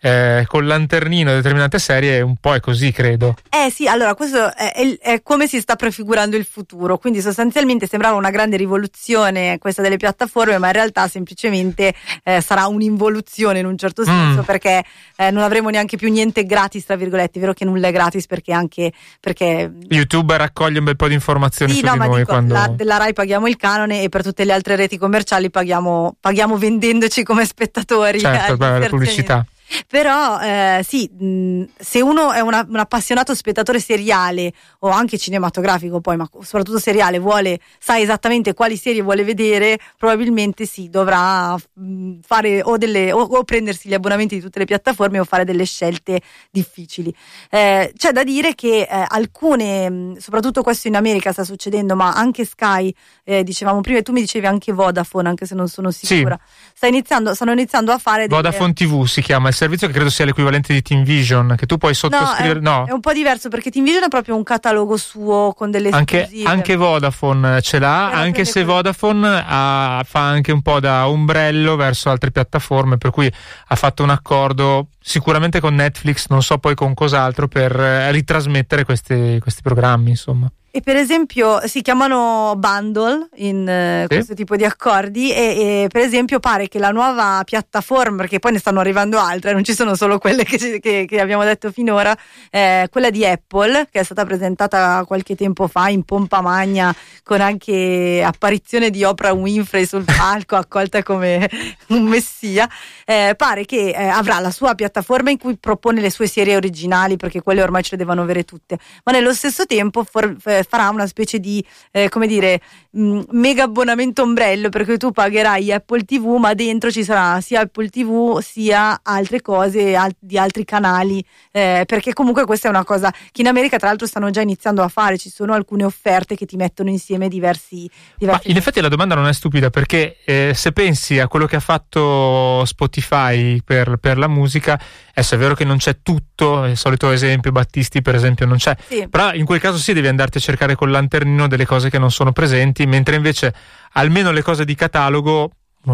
eh, con lanternino determinate serie un po' è così credo eh sì allora questo è, è, è, come si sta prefigurando il futuro quindi sostanzialmente sembrava una grande rivoluzione questa delle piattaforme ma in realtà semplicemente eh, sarà un'involuzione in un certo mm. senso mm. perché eh, non avremo neanche più niente gratis tra virgolette è vero che nulla è gratis perché anche perché YouTube raccoglie un bel po' di informazioni sì, su no, di noi dico, quando... la, della Rai paghiamo il canone e per tutte le altre reti commerciali paghiamo, paghiamo vendendoci come spettatori certo, beh, la pubblicità però eh, sì, mh, se uno è una, un appassionato spettatore seriale o anche cinematografico poi, ma soprattutto seriale, vuole, sa esattamente quali serie vuole vedere, probabilmente sì, dovrà mh, fare o, delle, o, o, prendersi gli abbonamenti di tutte le piattaforme o fare delle scelte difficili. Eh, c'è da dire che eh, alcune, soprattutto questo in America sta succedendo, ma anche Sky, eh, dicevamo prima, e tu mi dicevi anche Vodafone, anche se non sono sicura, sì. sta iniziando, stanno iniziando a fare... Vodafone delle... TV si chiama servizio che credo sia l'equivalente di Team Vision, che tu puoi sottoscrivere. No, è, no. è un po' diverso perché Team Vision è proprio un catalogo suo con delle anche, anche Vodafone ce l'ha, Era anche se Vodafone ha, fa anche un po' da ombrello verso altre piattaforme, per cui ha fatto un accordo sicuramente con Netflix, non so poi con cos'altro, per eh, ritrasmettere questi, questi programmi, insomma. E per esempio si chiamano bundle in uh, sì. questo tipo di accordi e, e, per esempio pare che la nuova piattaforma, perché poi ne stanno arrivando altre, non ci sono solo quelle che, che, che abbiamo detto finora, eh, quella di Apple che è stata presentata qualche tempo fa in pompa magna con anche apparizione di Oprah Winfrey sul palco accolta come un messia, eh, pare che eh, avrà la sua piattaforma piattaforma in cui propone le sue serie originali, perché quelle ormai ce le devono avere tutte, ma nello stesso tempo for- farà una specie di, eh, come dire, mh, mega abbonamento ombrello, perché tu pagherai Apple TV, ma dentro ci sarà sia Apple TV sia altre cose al- di altri canali, eh, perché comunque questa è una cosa che in America tra l'altro stanno già iniziando a fare, ci sono alcune offerte che ti mettono insieme diversi... diversi ma in effetti la domanda non è stupida perché eh, se pensi a quello che ha fatto Spotify per, per, la musica, adesso è vero che non c'è tutto, il solito esempio, Battisti per esempio non c'è, sì. però in quel caso sì devi andarti a cercare col lanternino delle cose che non sono presenti, mentre invece almeno le cose di catalogo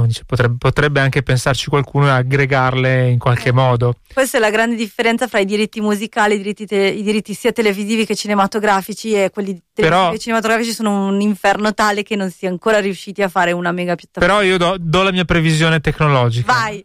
Dice, potrebbe, potrebbe, anche pensarci qualcuno e aggregarle in qualche eh. modo. Questa è la grande differenza fra i diritti musicali, i diritti, te, i diritti sia televisivi che cinematografici e quelli televisivi e cinematografici sono un inferno tale che non si è ancora riusciti a fare una mega piattaforma. Però io do, do la mia previsione tecnologica. Vai!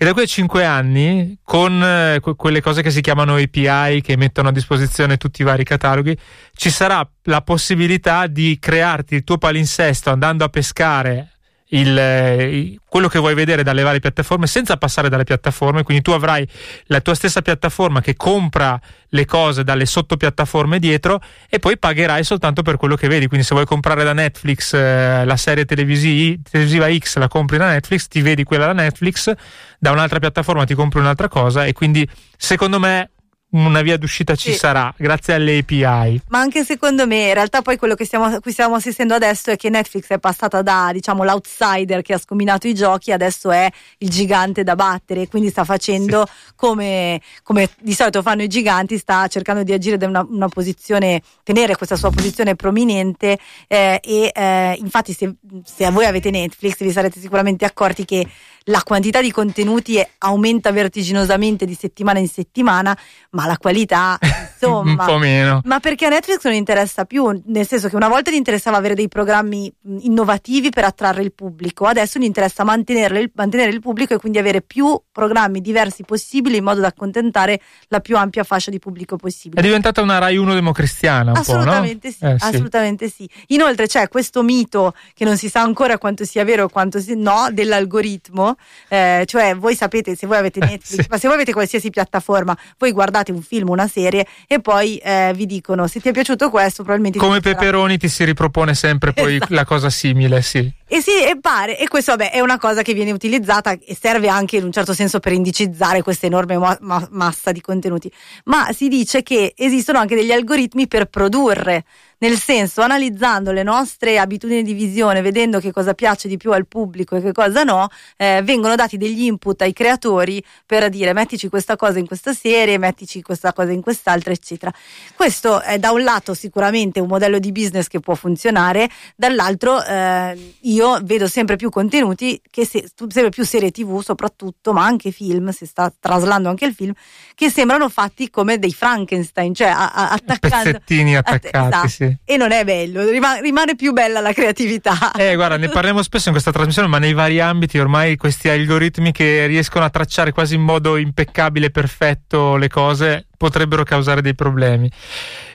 Che da qui a 5 anni, con eh, quelle cose che si chiamano API, che mettono a disposizione tutti i vari cataloghi, ci sarà la possibilità di crearti il tuo palinsesto andando a pescare il, quello che vuoi vedere dalle varie piattaforme senza passare dalle piattaforme, quindi tu avrai la tua stessa piattaforma che compra le cose dalle sottopiattaforme dietro e poi pagherai soltanto per quello che vedi, quindi se vuoi comprare da Netflix eh, la serie televisi- televisiva X la compri da Netflix, ti vedi quella da Netflix, da un'altra piattaforma ti compri un'altra cosa e quindi secondo me una via d'uscita ci sì. sarà grazie alle API. Ma anche secondo me, in realtà, poi quello che stiamo, cui stiamo assistendo adesso è che Netflix è passata da diciamo l'outsider che ha scombinato i giochi, adesso è il gigante da battere, quindi sta facendo sì. come, come, di solito fanno i giganti, sta cercando di agire da una, una posizione, tenere questa sua posizione prominente. Eh, e eh, infatti, se, se voi avete Netflix, vi sarete sicuramente accorti che la quantità di contenuti aumenta vertiginosamente di settimana in settimana, ma la qualità, insomma, un po' meno. Ma perché a Netflix non interessa più, nel senso che una volta gli interessava avere dei programmi innovativi per attrarre il pubblico, adesso gli interessa mantenere, mantenere il pubblico e quindi avere più programmi diversi possibili in modo da accontentare la più ampia fascia di pubblico possibile. È diventata una Rai 1 democristiana un assolutamente po', no? sì, eh, assolutamente sì. sì. Inoltre c'è questo mito che non si sa ancora quanto sia vero o quanto sia no dell'algoritmo eh, cioè voi sapete se voi avete Netflix, sì. ma se voi avete qualsiasi piattaforma, voi guardate un film, una serie e poi eh, vi dicono se ti è piaciuto questo probabilmente... Come Peperoni ti si ripropone sempre poi esatto. la cosa simile, sì. E sì, e pare, e questo vabbè è una cosa che viene utilizzata e serve anche in un certo senso per indicizzare questa enorme ma- ma- massa di contenuti, ma si dice che esistono anche degli algoritmi per produrre nel senso analizzando le nostre abitudini di visione, vedendo che cosa piace di più al pubblico e che cosa no, eh, vengono dati degli input ai creatori per dire mettici questa cosa in questa serie, mettici questa cosa in quest'altra, eccetera. Questo è da un lato sicuramente un modello di business che può funzionare, dall'altro eh, io vedo sempre più contenuti, che se, sempre più serie tv soprattutto, ma anche film, si sta traslando anche il film, che sembrano fatti come dei Frankenstein, cioè a, a, attaccando... Pezzettini attaccati, esatto. sì e non è bello, rimane, rimane più bella la creatività. Eh, guarda, ne parliamo spesso in questa trasmissione, ma nei vari ambiti ormai questi algoritmi che riescono a tracciare quasi in modo impeccabile e perfetto le cose potrebbero causare dei problemi.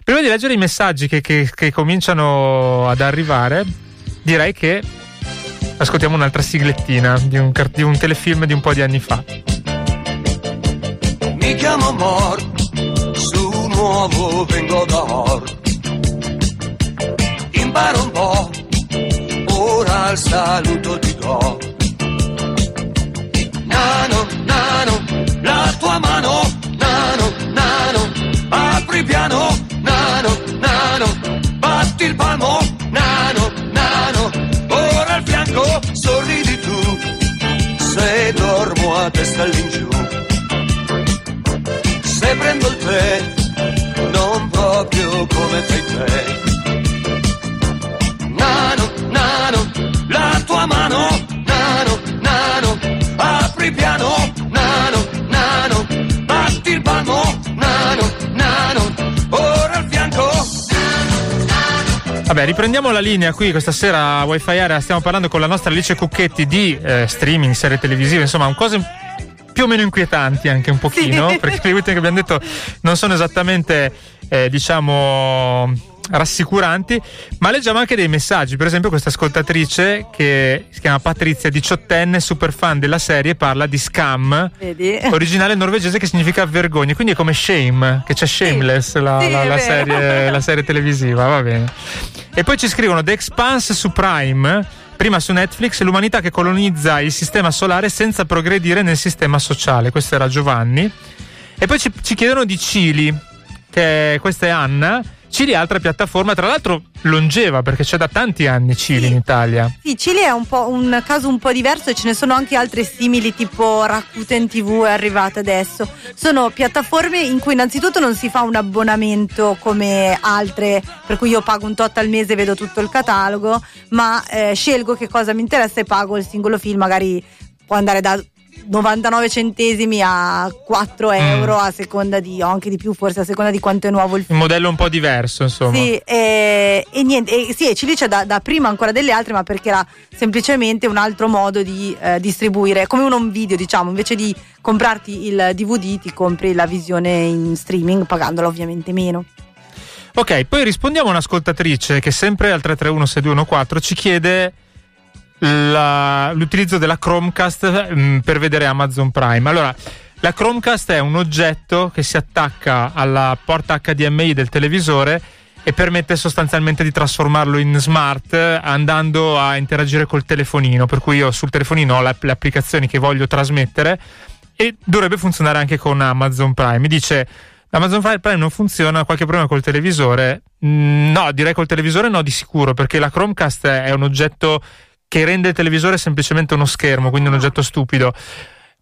Prima di leggere i messaggi che, che, che cominciano ad arrivare, direi che ascoltiamo un'altra siglettina di un, di un telefilm di un po' di anni fa. Mi chiamo Mor, su nuovo vengo da Or impara un po', ora il saluto ti do. Nano, nano, la tua mano, nano, nano, apri piano, nano, nano, batti il palmo, nano, nano, al fianco sorridi tu, se dormo a testa all'ingiù. Se prendo il tè, non proprio come fai te. Nano, nano, la tua mano, nano, nano, apri piano, Vabbè, riprendiamo la linea qui questa sera a Wi-Fi Area. Stiamo parlando con la nostra Alice Cucchetti di eh, streaming, serie televisive, insomma, cose più o meno inquietanti anche un pochino, sì. perché le ultime che abbiamo detto non sono esattamente, eh, diciamo rassicuranti, ma leggiamo anche dei messaggi. Per esempio, questa ascoltatrice che si chiama Patrizia, diciottenne, super fan della serie, parla di scam, Vedi? originale norvegese che significa vergogna. Quindi è come shame, che c'è Shameless, la, Sì, la- è la vero. serie, la serie televisiva. Va bene. E poi ci scrivono The Expanse su Prime. Prima su Netflix, l'umanità che colonizza il sistema solare senza progredire nel sistema sociale. Questo era Giovanni. E poi ci, ci chiedono di Cili, che questa è Anna. Cili è altra piattaforma, tra l'altro longeva perché c'è da tanti anni Cili Sì. in Italia. Sì, Cili è un, po' un caso un po' diverso e ce ne sono anche altre simili, tipo Rakuten TV è arrivata adesso. Sono piattaforme in cui innanzitutto non si fa un abbonamento come altre, per cui io pago un tot al mese e vedo tutto il catalogo, ma eh, scelgo che cosa mi interessa e pago il singolo film, magari può andare da 99 centesimi a 4 euro a seconda di, o anche di più forse a seconda di quanto è nuovo il film. Un modello un po' diverso, insomma. Sì, e, e niente, e sì, e Cili c'è da, da prima ancora delle altre, ma perché era semplicemente un altro modo di eh, distribuire, come un home video, diciamo, invece di comprarti il DVD, ti compri la visione in streaming, pagandola ovviamente meno. Ok, poi rispondiamo a un'ascoltatrice che sempre al 331-6214 ci chiede la- l'utilizzo della Chromecast mm, per vedere Amazon Prime. Allora, la Chromecast è un oggetto che si attacca alla porta HDMI del televisore e permette sostanzialmente di trasformarlo in smart andando a interagire col telefonino, per cui io sul telefonino ho le le applicazioni che voglio trasmettere e dovrebbe funzionare anche con Amazon Prime. Mi dice Amazon Prime non funziona, qualche problema col televisore? Mm, no, direi col televisore no di sicuro, perché la Chromecast è un oggetto che rende il televisore semplicemente uno schermo, quindi un oggetto stupido.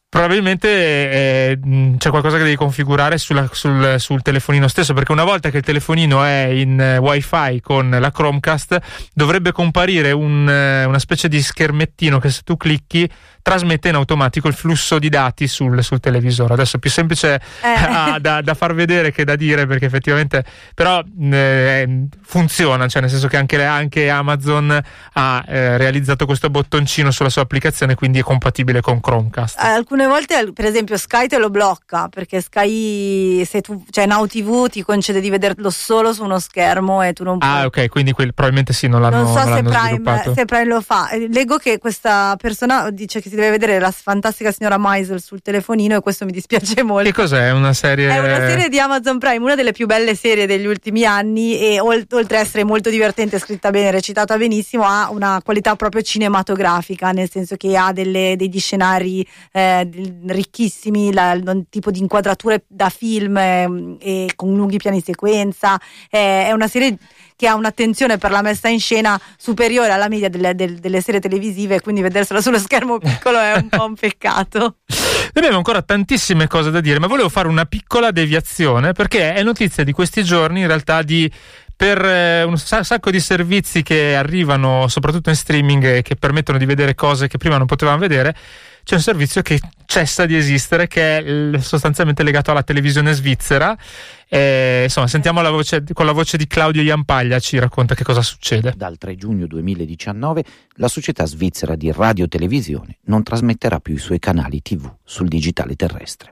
Probabilmente eh, c'è qualcosa che devi configurare sulla- sul, sul telefonino stesso, perché una volta che il telefonino è in eh, wifi con la Chromecast, dovrebbe comparire un, eh, una specie di schermettino che se tu clicchi trasmette in automatico il flusso di dati sul, sul televisore. Adesso è più semplice Eh. ah, da, da far vedere che da dire, perché effettivamente però eh, funziona, cioè nel senso che anche, anche Amazon ha eh, realizzato questo bottoncino sulla sua applicazione, quindi è compatibile con Chromecast. Eh, Alcune volte, per esempio, Sky te lo blocca perché Sky, se tu, cioè Now TV ti concede di vederlo solo su uno schermo e tu non puoi. Ah, ok, quindi quel- probabilmente sì, non l'hanno, non so non se l'hanno Prime, se Prime lo fa. Eh, Leggo che questa persona dice che si deve vedere la fantastica signora Maisel sul telefonino e questo mi dispiace molto. Che cos'è? Una serie. È una serie di Amazon Prime, una delle più belle serie degli ultimi anni e ol- oltre a essere molto divertente, scritta bene, recitata benissimo, ha una qualità proprio cinematografica, nel senso che ha delle- degli scenari eh, ricchissimi, la- un tipo di inquadrature da film ehm, e con lunghi piani sequenza. Eh, è una serie che ha un'attenzione per la messa in scena superiore alla media delle, del- delle serie televisive, quindi vedersela sullo schermo piccolo è un po' un peccato. Noi abbiamo ancora tantissime cose da dire, ma volevo fare una piccola deviazione perché è notizia di questi giorni in realtà di per eh, un sa- sacco di servizi che arrivano soprattutto in streaming che permettono di vedere cose che prima non potevamo vedere, c'è un servizio che cessa di esistere che è sostanzialmente legato alla televisione svizzera. E, insomma, sentiamo la voce, con la voce di Claudio Iampaglia ci racconta che cosa succede. Dal 3 giugno 2019 la società svizzera di radiotelevisione non trasmetterà più i suoi canali TV sul digitale terrestre.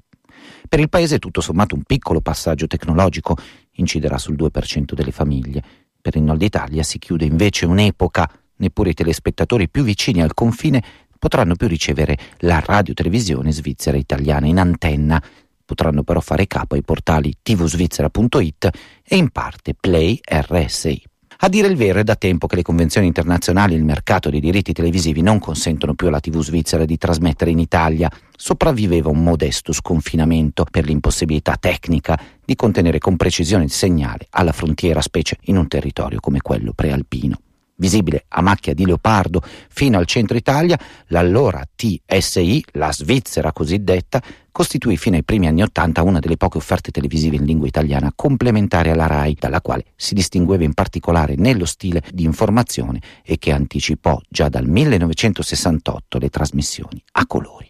Per il paese è tutto sommato un piccolo passaggio tecnologico, inciderà sul 2% delle famiglie. Per il nord Italia si chiude invece un'epoca, neppure i telespettatori più vicini al confine potranno più ricevere la radiotelevisione svizzera italiana in antenna, potranno però fare capo ai portali tvsvizzera.it e in parte Play RSI. A dire il vero è da tempo che le convenzioni internazionali e il mercato dei diritti televisivi non consentono più alla TV svizzera di trasmettere in Italia. Sopravviveva un modesto sconfinamento per l'impossibilità tecnica di contenere con precisione il segnale alla frontiera, specie in un territorio come quello prealpino. Visibile a macchia di leopardo fino al centro Italia, l'allora TSI, la Svizzera cosiddetta, costituì fino ai primi anni Ottanta una delle poche offerte televisive in lingua italiana complementare alla RAI, dalla quale si distingueva in particolare nello stile di informazione e che anticipò già dal 1968 le trasmissioni a colori.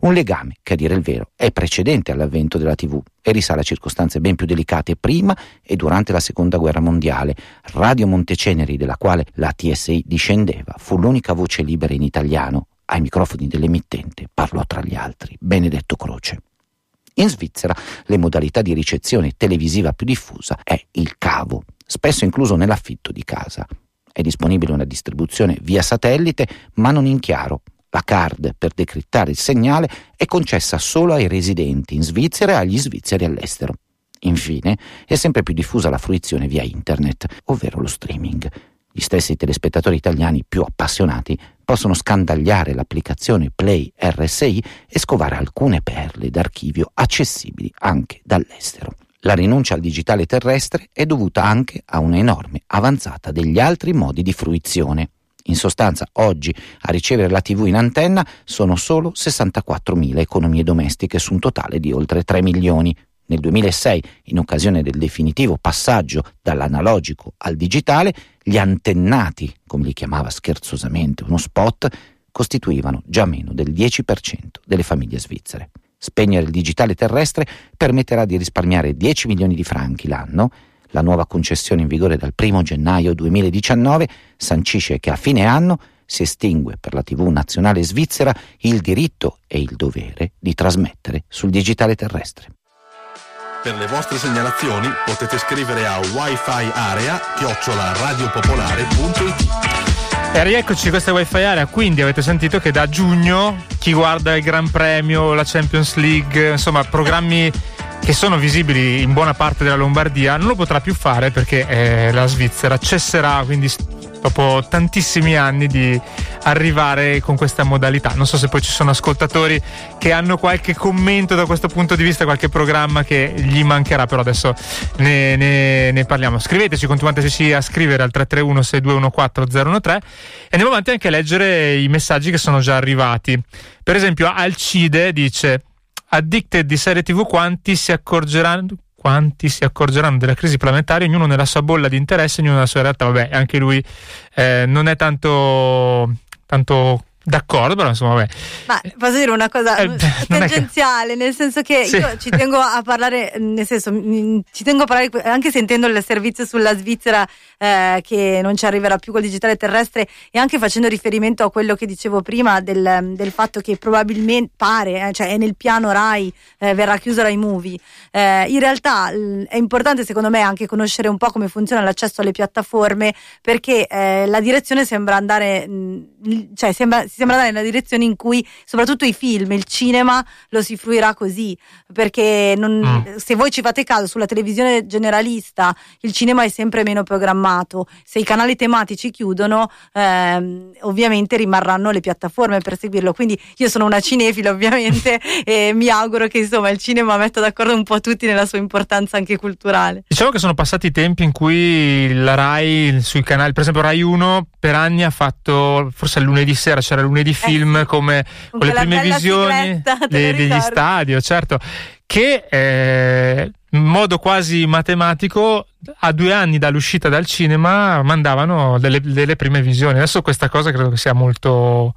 Un legame che a dire il vero è precedente all'avvento della TV e risale a circostanze ben più delicate prima e durante la seconda guerra mondiale. Radio Monteceneri, della quale la TSI discendeva, fu l'unica voce libera in italiano. Ai microfoni dell'emittente parlò tra gli altri Benedetto Croce. In Svizzera le modalità di ricezione televisiva più diffusa è il cavo, spesso incluso nell'affitto di casa. È disponibile una distribuzione via satellite, ma non in chiaro. La card per decrittare il segnale è concessa solo ai residenti in Svizzera e agli svizzeri all'estero. Infine, è sempre più diffusa la fruizione via internet, ovvero lo streaming. Gli stessi telespettatori italiani più appassionati possono scandagliare l'applicazione Play RSI e scovare alcune perle d'archivio accessibili anche dall'estero. La rinuncia al digitale terrestre è dovuta anche a un'enorme avanzata degli altri modi di fruizione. In sostanza, oggi a ricevere la TV in antenna sono solo 64.000 economie domestiche su un totale di oltre 3 milioni. Nel 2006, in occasione del definitivo passaggio dall'analogico al digitale, gli antennati, come li chiamava scherzosamente uno spot, costituivano già meno del 10% delle famiglie svizzere. Spegnere il digitale terrestre permetterà di risparmiare 10 milioni di franchi l'anno. La nuova concessione in vigore dal 1 gennaio 2019 sancisce che a fine anno si estingue per la TV nazionale svizzera il diritto e il dovere di trasmettere sul digitale terrestre. Per le vostre segnalazioni potete scrivere a wifi area e rieccoci, questa è Wi-Fi Area, quindi avete sentito che da giugno chi guarda il Gran Premio, la Champions League, insomma programmi che sono visibili in buona parte della Lombardia, non lo potrà più fare perché eh, la Svizzera cesserà, quindi dopo tantissimi anni di arrivare con questa modalità. Non so se poi ci sono ascoltatori che hanno qualche commento da questo punto di vista, qualche programma che gli mancherà, però adesso ne, ne, ne parliamo. Scriveteci, continuateci a scrivere al 331 6214 013 e andiamo avanti anche a leggere i messaggi che sono già arrivati. Per esempio Alcide dice Addicted di serie tv quanti si accorgeranno quanti si accorgeranno della crisi planetaria, ognuno nella sua bolla di interesse, ognuno nella sua realtà. Vabbè, anche lui eh, non è tanto, tanto D'accordo, però insomma, vabbè. Ma posso dire una cosa eh, tangenziale, che... nel senso che sì. io ci tengo a parlare, nel senso, ci tengo a parlare anche sentendo il servizio sulla Svizzera eh, che non ci arriverà più col digitale terrestre e anche facendo riferimento a quello che dicevo prima del, del fatto che probabilmente pare, eh, cioè è nel piano RAI, eh, verrà chiuso RAI Movie. Eh, in realtà è importante secondo me anche conoscere un po' come funziona l'accesso alle piattaforme perché eh, la direzione sembra andare, cioè sembra sembra andare nella direzione in cui soprattutto i film, il cinema lo si fruirà così, perché non, mm. se voi ci fate caso sulla televisione generalista il cinema è sempre meno programmato, se i canali tematici chiudono ehm, ovviamente rimarranno le piattaforme per seguirlo, quindi io sono una cinefila ovviamente e mi auguro che insomma il cinema metta d'accordo un po' tutti nella sua importanza anche culturale. Diciamo che sono passati i tempi in cui la RAI sui canali, per esempio RAI 1 per anni ha fatto, forse il lunedì sera c'era lunedì film eh sì. come con, con le prime visioni de, degli stadio, certo, che eh, in modo quasi matematico a due anni dall'uscita dal cinema mandavano delle, delle prime visioni. Adesso questa cosa credo che sia molto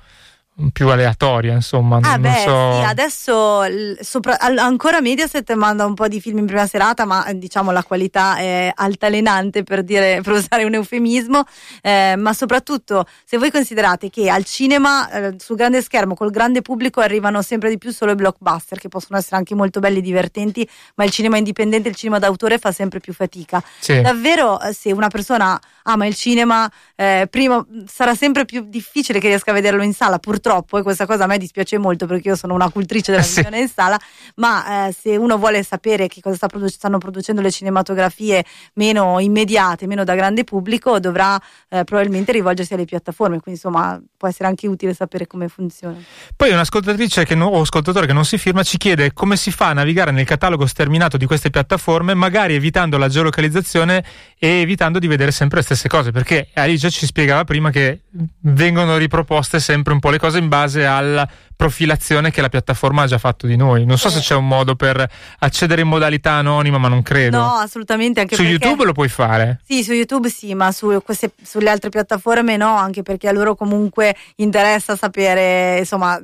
più aleatoria, insomma. Ah, beh, so. sì, adesso sopra, ancora Mediaset manda un po' di film in prima serata, ma diciamo la qualità è altalenante per, dire, per usare un eufemismo. Eh, ma soprattutto, se voi considerate che al cinema, eh, sul grande schermo, col grande pubblico, arrivano sempre di più solo i blockbuster, che possono essere anche molto belli e divertenti, ma il cinema indipendente, il cinema d'autore fa sempre più fatica. Sì. Davvero, eh, se una persona ama il cinema, eh, prima sarà sempre più difficile che riesca a vederlo in sala, purtroppo troppo e questa cosa a me dispiace molto perché io sono una cultrice della visione sì. in sala, ma eh, se uno vuole sapere che cosa sta produ- stanno producendo le cinematografie meno immediate, meno da grande pubblico, dovrà eh, probabilmente rivolgersi alle piattaforme, quindi insomma può essere anche utile sapere come funziona. Poi un'ascoltatrice che no, o ascoltatore che non si firma ci chiede come si fa a navigare nel catalogo sterminato di queste piattaforme, magari evitando la geolocalizzazione e evitando di vedere sempre le stesse cose, perché Alicia ci spiegava prima che vengono riproposte sempre un po' le cose in base alla profilazione che la piattaforma ha già fatto di noi. Non so eh. se c'è un modo per accedere in modalità anonima, ma non credo. No, assolutamente. Anche su. YouTube lo puoi fare? Sì, su YouTube sì, ma su queste, sulle altre piattaforme no, anche perché a loro comunque interessa sapere, insomma,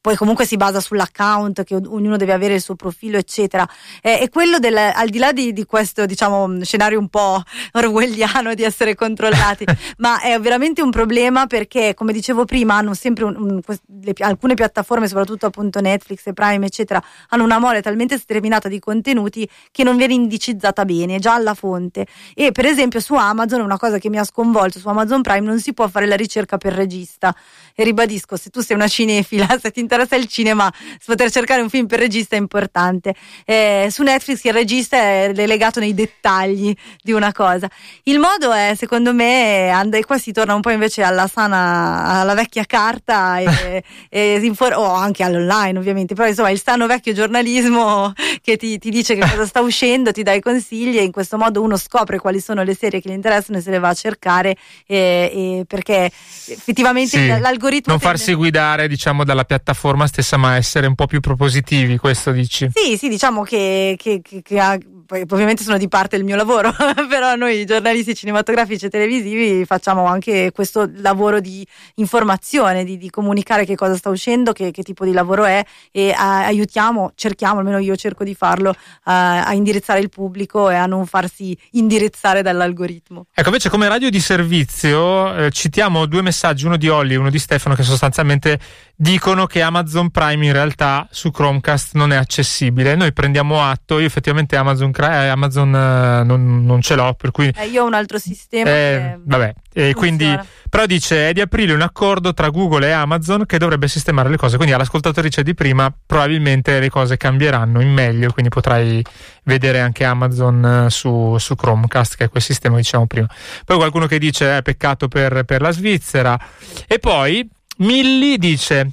poi comunque si basa sull'account, che ognuno deve avere il suo profilo, eccetera. E, e quello del, al di là di, di, questo, diciamo, scenario un po' orwelliano di essere controllati, ma è veramente un problema perché, come dicevo prima, hanno sempre un, un, le, alcune piattaforme piattaforme, soprattutto appunto Netflix e Prime, eccetera, hanno una mole talmente sterminata di contenuti che non viene indicizzata bene, già alla fonte. E per esempio su Amazon, una cosa che mi ha sconvolto, su Amazon Prime non si può fare la ricerca per regista. E ribadisco, se tu sei una cinefila, se ti interessa il cinema, poter cercare un film per regista è importante. Eh, su Netflix il regista è legato nei dettagli di una cosa. Il modo è, secondo me, e qua si torna un po' invece alla sana, alla vecchia carta e, e infor- o anche all'online ovviamente, però insomma il sano vecchio giornalismo che ti, ti dice che cosa sta uscendo, ti dà i consigli e in questo modo uno scopre quali sono le serie che gli interessano e se le va a cercare e, e perché effettivamente Sì. l'algoritmo... Non tende- farsi guidare, diciamo, dalla piattaforma stessa, ma essere un po' più propositivi, questo dici. Sì, sì, diciamo che, che- che- che ha- poi ovviamente sono di parte il mio lavoro, però noi giornalisti cinematografici e televisivi facciamo anche questo lavoro di informazione, di, di comunicare che cosa sta uscendo, che, che tipo di lavoro è e a- aiutiamo, cerchiamo, almeno io cerco di farlo, a, a indirizzare il pubblico e a non farsi indirizzare dall'algoritmo. Ecco, invece come radio di servizio eh, citiamo due messaggi, uno di Olli e uno di Stefano, che sostanzialmente dicono che Amazon Prime in realtà su Chromecast non è accessibile. Noi prendiamo atto, io effettivamente Amazon, Eh, Amazon eh, non, non ce l'ho, per cui... Eh, io ho un altro sistema. eh, vabbè, e quindi però dice è di aprile un accordo tra Google e Amazon che dovrebbe sistemare le cose. Quindi all'ascoltatrice di prima probabilmente le cose cambieranno in meglio, quindi potrai vedere anche Amazon eh, su, su Chromecast, che è quel sistema che diciamo prima. Poi qualcuno che dice è peccato per, per la Svizzera. E poi Milli dice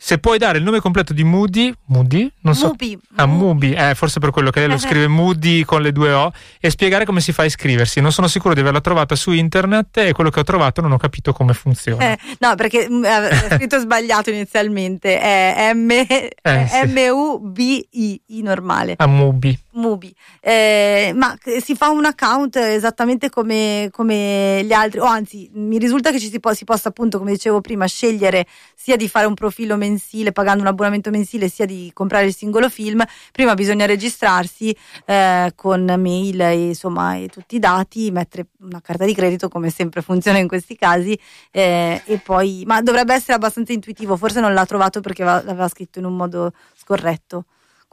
se puoi dare il nome completo di Moody, Moody? Non so. Mubi, Ah, Mubi. Eh, forse per quello che lei lo scrive Moody con le due O e spiegare come si fa a iscriversi. Non sono sicuro di averla trovata su internet e quello che ho trovato non ho capito come funziona. Eh, no, perché mm, eh, è scritto sbagliato inizialmente, è M- Eh, sì. M-U-B-I, I normale. A Mubi. Mubi, Eh, ma c- si fa un account esattamente come, come gli altri, o anzi, mi risulta che ci si, po- si possa appunto, come dicevo prima, scegliere sia di fare un profilo mensile pagando un abbonamento mensile, sia di comprare il singolo film. Prima bisogna registrarsi eh, con mail e, insomma, e tutti i dati, mettere una carta di credito, come sempre funziona in questi casi, eh, e poi, ma dovrebbe essere abbastanza intuitivo, forse non l'ha trovato perché va- l'aveva scritto in un modo scorretto.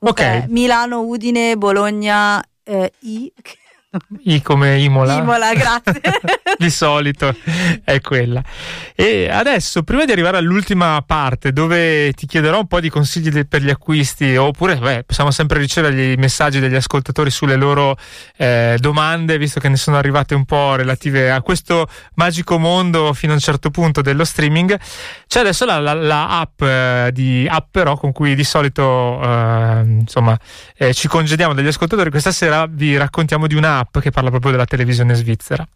Ok. è Milano, Udine, Bologna, eh, I. I come Imola. Imola, grazie. di solito è quella. E adesso, prima di arrivare all'ultima parte, dove ti chiederò un po' di consigli per gli acquisti, oppure beh, possiamo sempre ricevere i messaggi degli ascoltatori sulle loro eh, domande, visto che ne sono arrivate un po' relative a questo magico mondo fino a un certo punto dello streaming. C'è adesso la, la- la app eh, di app però con cui di solito eh, insomma eh, ci congediamo dagli ascoltatori. Questa sera vi raccontiamo di un'app che parla proprio della televisione svizzera.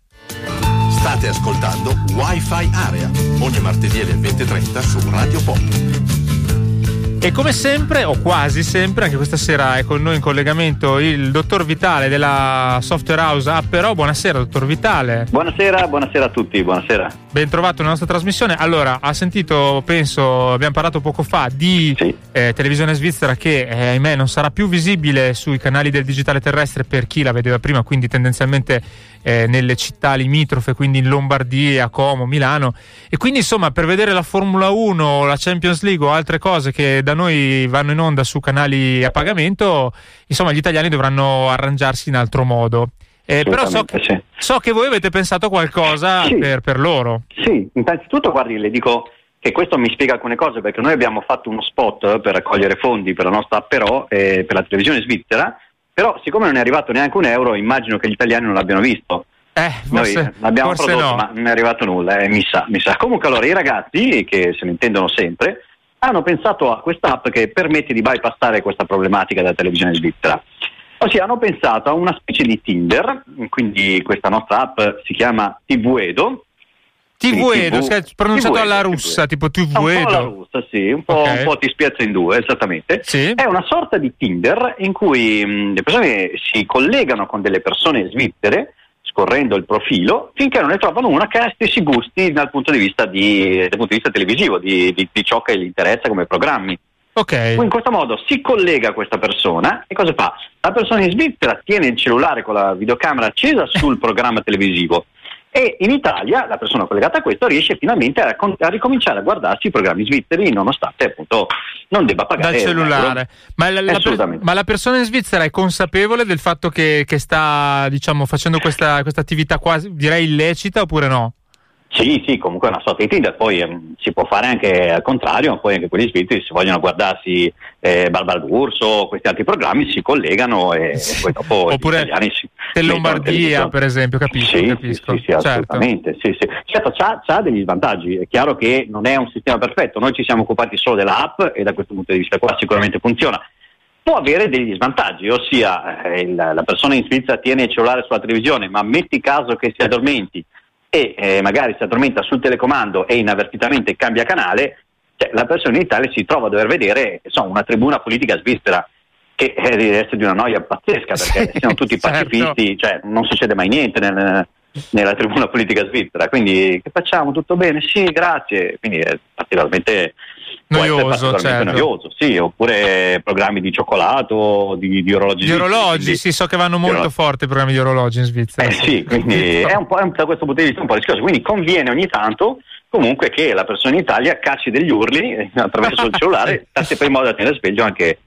State ascoltando Wi-Fi Area ogni martedì alle 20.30 su Radio Pop. E come sempre, o quasi sempre, anche questa sera è con noi in collegamento il dottor Vitale della software house Appero. Buonasera, dottor Vitale. Buonasera, buonasera a tutti, buonasera. Ben trovato nella nostra trasmissione. Allora, ha sentito, penso, abbiamo parlato poco fa di Sì. eh, televisione svizzera che, eh, ahimè, non sarà più visibile sui canali del digitale terrestre per chi la vedeva prima, quindi tendenzialmente eh, nelle città limitrofe, quindi in Lombardia, Como, Milano. E quindi, insomma, per vedere la Formula 1, la Champions League o altre cose che da noi vanno in onda su canali a pagamento, insomma, gli italiani dovranno arrangiarsi in altro modo. Eh, però so che, Assolutamente, so che voi avete pensato qualcosa Sì. per, per loro. Sì, innanzitutto guardi, le dico che questo mi spiega alcune cose perché noi abbiamo fatto uno spot per raccogliere fondi per la nostra app però, eh, per la televisione svizzera, però siccome non è arrivato neanche un euro immagino che gli italiani non l'abbiano visto. Eh, forse, Noi l'abbiamo forse prodotto no. ma non è arrivato nulla, eh, mi sa, mi sa. Comunque allora i ragazzi, che se ne intendono sempre, hanno pensato a questa app che permette di bypassare questa problematica della televisione svizzera. Ossia hanno pensato a una specie di Tinder, quindi questa nostra app si chiama TVedo, TV Sì, Edo, TV. pronunciato TV alla russa, TV. tipo un po' alla russa, sì, un po', Ok. un po' ti spiazza in due, esattamente. Sì. È una sorta di Tinder in cui mh, le persone si collegano con delle persone svizzere scorrendo il profilo finché non ne trovano una che ha stessi gusti dal punto di vista, di- dal punto di vista televisivo, di, di- di ciò che gli interessa come programmi. Ok. Poi in questo modo si collega questa persona e cosa fa? La persona in Svizzera tiene il cellulare con la videocamera accesa sul programma televisivo E in Italia la persona collegata a questo riesce finalmente a, a ricominciare a guardarsi i programmi svizzeri nonostante appunto non debba pagare Dal cellulare. Ma la, la per- ma la persona in Svizzera è consapevole del fatto che, che sta, diciamo, facendo questa, questa attività quasi, direi, illecita oppure no? Sì, sì, comunque è una sorta di Tinder, poi ehm, si può fare anche al contrario, poi anche quelli svizzeri se vogliono guardarsi eh, Barbara D'Urso, questi altri programmi si collegano e, e poi dopo Oppure si in Lombardia, per esempio, capisco. Sì, capisco. sì, sì, sì, Certo. assolutamente. Sì, sì. Certo, c'ha, c'ha degli svantaggi. È chiaro che non è un sistema perfetto. Noi ci siamo occupati solo dell'app e da questo punto di vista qua sicuramente funziona. Può avere degli svantaggi, ossia eh, il- la persona in Svizzera tiene il cellulare sulla televisione, ma metti caso che si addormenti e eh, magari si addormenta sul telecomando e inavvertitamente cambia canale, cioè, la persona in Italia si trova a dover vedere insomma, una tribuna politica svizzera che eh, deve essere di una noia pazzesca perché Sì, siamo tutti certo. pacifisti, cioè non succede mai niente nel- nella tribuna politica svizzera. Quindi che facciamo? Tutto bene? Sì, grazie. Quindi è particolarmente può essere Noioso, certo. noioso, sì, oppure programmi di cioccolato, di, di orologi. Gli orologi, quindi- sì, so che vanno molto forti i programmi di orologi in Svizzera. Eh sì, quindi è un po', è un- da questo punto di vista un po' rischioso. Quindi conviene ogni tanto comunque che la persona in Italia cacci degli urli attraverso il cellulare, per sempre in modo da tenere sveglio anche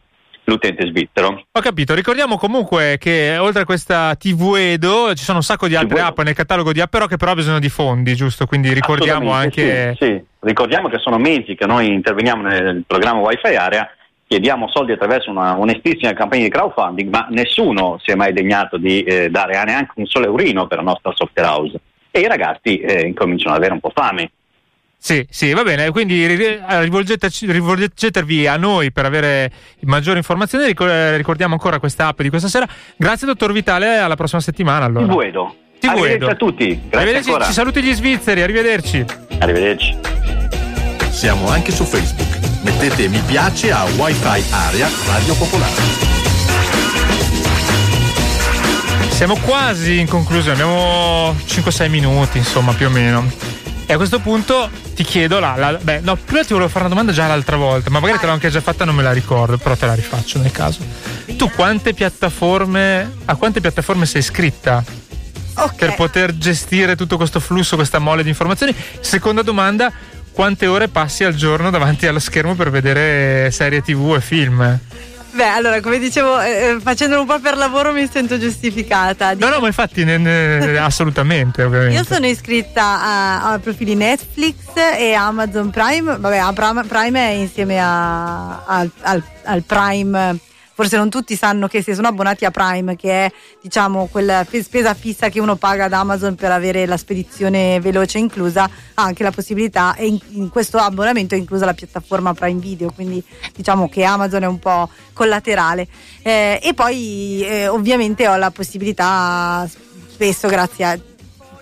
l'utente svizzero. Ho capito, ricordiamo comunque che oltre a questa TV Edo ci sono un sacco di altre app nel catalogo di app, però che però bisogno di fondi, giusto? Quindi ricordiamo anche... Sì, sì. Ricordiamo che sono mesi che noi interveniamo nel programma Wi-Fi Area, chiediamo soldi attraverso una onestissima campagna di crowdfunding, ma nessuno si è mai degnato di eh, dare neanche un solo eurino per la nostra software house. E i ragazzi eh, incominciano ad avere un po' fame. Sì, sì, va bene, quindi rivolgetevi a noi per avere maggiori informazioni, eh, ricordiamo ancora questa app di questa sera. Grazie dottor Vitale, alla prossima settimana allora. Il Buedo. Ti Arrivederci vedo. a tutti. Grazie Arrivederci, ancora. ci saluti gli svizzeri, arrivederci. Arrivederci. Siamo anche su Facebook. Mettete mi piace a Wi-Fi Area Radio Popolare. Siamo quasi in conclusione, abbiamo 5-6 minuti, insomma, più o meno. E a questo punto ti chiedo la, la- beh, no, prima ti volevo fare una domanda già l'altra volta, ma magari te l'ho anche già fatta, non me la ricordo, però te la rifaccio nel caso. Tu quante piattaforme, a quante piattaforme sei iscritta Ok. per poter gestire tutto questo flusso, questa mole di informazioni? Seconda domanda, quante ore passi al giorno davanti allo schermo per vedere serie tv e film? Beh, allora, come dicevo, eh, eh, facendolo un po' per lavoro mi sento giustificata. No, no, ma infatti ne- ne- assolutamente, ovviamente. Io sono iscritta a, a profili Netflix e Amazon Prime. Vabbè, Prime è insieme a- al, al- al Prime. Forse non tutti sanno che se sono abbonati a Prime, che è diciamo quella spesa fissa che uno paga ad Amazon per avere la spedizione veloce inclusa, ha anche la possibilità, e in, in questo abbonamento è inclusa la piattaforma Prime Video, quindi diciamo che Amazon è un po' collaterale. Eh, e poi eh, ovviamente ho la possibilità spesso grazie a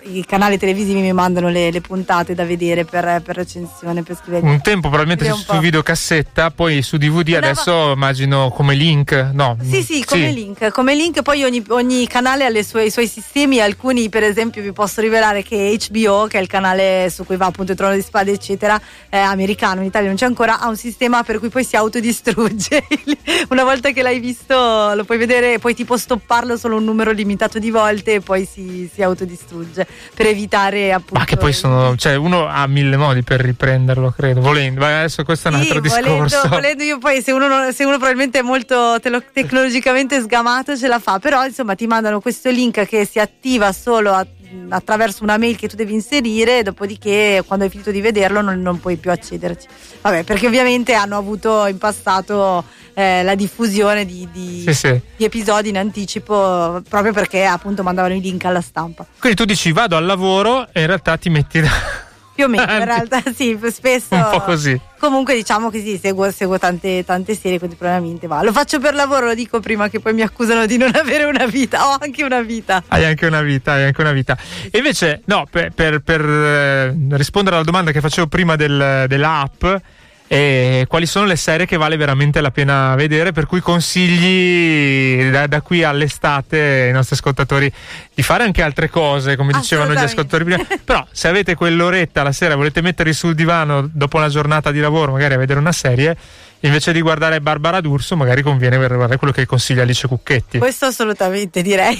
i canali televisivi mi mandano le, le puntate da vedere per, per recensione, per scrivere. Un tempo probabilmente su, un po'. videocassetta, poi su DVD Andava- adesso immagino come link. No. Sì, sì, come link. Come link poi ogni, ogni canale ha le sue- i suoi sistemi, alcuni per esempio vi posso rivelare che HBO, che è il canale su cui va appunto il trono di spade eccetera, è americano, in Italia non c'è ancora, ha un sistema per cui poi si autodistrugge. Una volta che l'hai visto lo puoi vedere, puoi tipo stopparlo solo un numero limitato di volte e poi si, si autodistrugge per evitare appunto... Ma che poi sono. Cioè, uno ha mille modi per riprenderlo, credo. Volendo. Ma adesso questo è un altro Sì, volendo, discorso. volendo io poi se uno, non- se uno probabilmente è molto telo- tecnologicamente sgamato ce la fa, però insomma ti mandano questo link che si attiva solo a- attraverso una mail che tu devi inserire, dopodiché quando hai finito di vederlo non, non puoi più accederci. Vabbè, perché ovviamente hanno avuto in passato eh, la diffusione di, di- Sì, sì. di episodi in anticipo proprio perché appunto mandavano i link alla stampa. Quindi tu dici vado al lavoro e in realtà ti metti da. Più o meno, in realtà sì, spesso... Un po' così. Comunque diciamo che sì, seguo, seguo tante, tante serie, quindi probabilmente va. Lo faccio per lavoro, lo dico prima che poi mi accusano di non avere una vita. Ho anche una vita. Hai anche una vita, hai anche una vita. E invece, no, per, per- per, eh, rispondere alla domanda che facevo prima del- dell'app, eh, quali sono le serie che vale veramente la pena vedere? Per cui consigli da, da qui all'estate ai nostri ascoltatori di fare anche altre cose, come dicevano gli ascoltatori prima. Però, se avete quell'oretta la sera, volete mettervi sul divano dopo una giornata di lavoro, magari a vedere una serie. Invece di guardare Barbara D'Urso, magari conviene guardare quello che consiglia Alice Cucchetti. Questo assolutamente direi.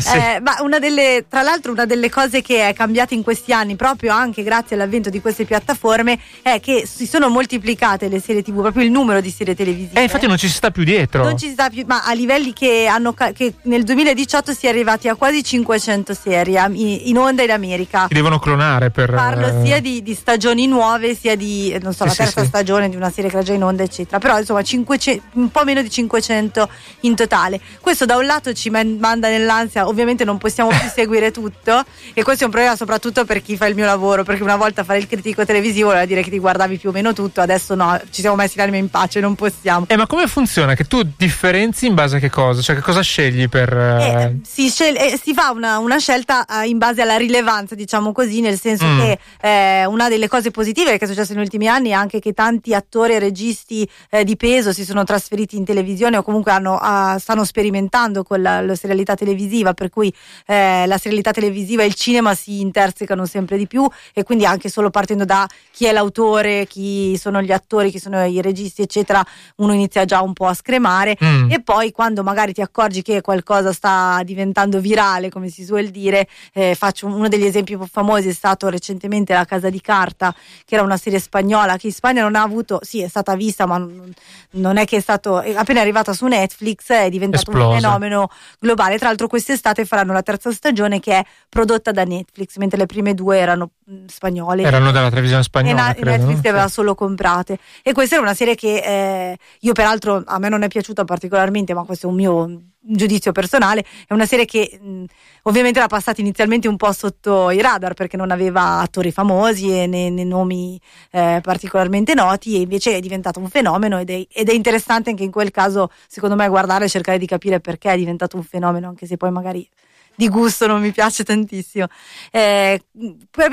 Sì. Eh, ma una delle, tra l'altro, una delle cose che è cambiata in questi anni, proprio anche grazie all'avvento di queste piattaforme, è che si sono moltiplicate le serie TV, proprio il numero di serie televisive. Eh, infatti non ci si sta più dietro. Non ci sta più, ma a livelli che, hanno, che nel 2018 si è arrivati a quasi 500 serie in onda in America. Si devono clonare per. Parlo eh, sia di, di stagioni nuove, sia di eh, non so, Sì, la terza sì. stagione di una serie che era già in onda, eccetera. Però insomma 500 un po' meno di 500 in totale. Questo da un lato ci man- manda nell'ansia, ovviamente non possiamo più seguire tutto e questo è un problema soprattutto per chi fa il mio lavoro, perché una volta fare il critico televisivo voleva dire che ti guardavi più o meno tutto, adesso no, ci siamo messi l'anima in pace, non possiamo. Eh, ma come funziona? Che tu differenzi in base a che cosa? Cioè, che cosa scegli per. eh, Eh, si, scel- eh, si fa una, una scelta eh, in base alla rilevanza, diciamo così, nel senso Mm. che eh, una delle cose positive che è successo negli ultimi anni è anche che tanti attori e registi eh, di peso si sono trasferiti in televisione o comunque hanno, ah, stanno sperimentando con la, la serialità televisiva, per cui eh, la serialità televisiva e il cinema si intersecano sempre di più e quindi anche solo partendo da chi è l'autore, chi sono gli attori, chi sono i registi, eccetera, uno inizia già un po' a scremare mm. e poi quando magari ti accorgi che qualcosa sta diventando virale, come si suol dire, eh, faccio un- uno degli esempi più famosi è stato recentemente La Casa di Carta, che era una serie spagnola che in Spagna non ha avuto, sì è stata vista, ma non, non è che è stato, è appena arrivata su Netflix è diventato Esplosa. un fenomeno globale. Tra l'altro quest'estate faranno la terza stagione che è prodotta da Netflix, mentre le prime due erano mh, spagnole Erano dalla televisione e spagnola. na- credo, Netflix no? le aveva solo comprate e questa era una serie che eh, io peraltro a me non è piaciuta particolarmente ma questo è un mio giudizio personale è una serie che mh, ovviamente era passata inizialmente un po' sotto i radar perché non aveva attori famosi e né, né nomi eh, particolarmente noti e invece è diventato un fenomeno ed è, ed è interessante anche in quel caso secondo me guardare e cercare di capire perché è diventato un fenomeno anche se poi magari di gusto non mi piace tantissimo. Eh,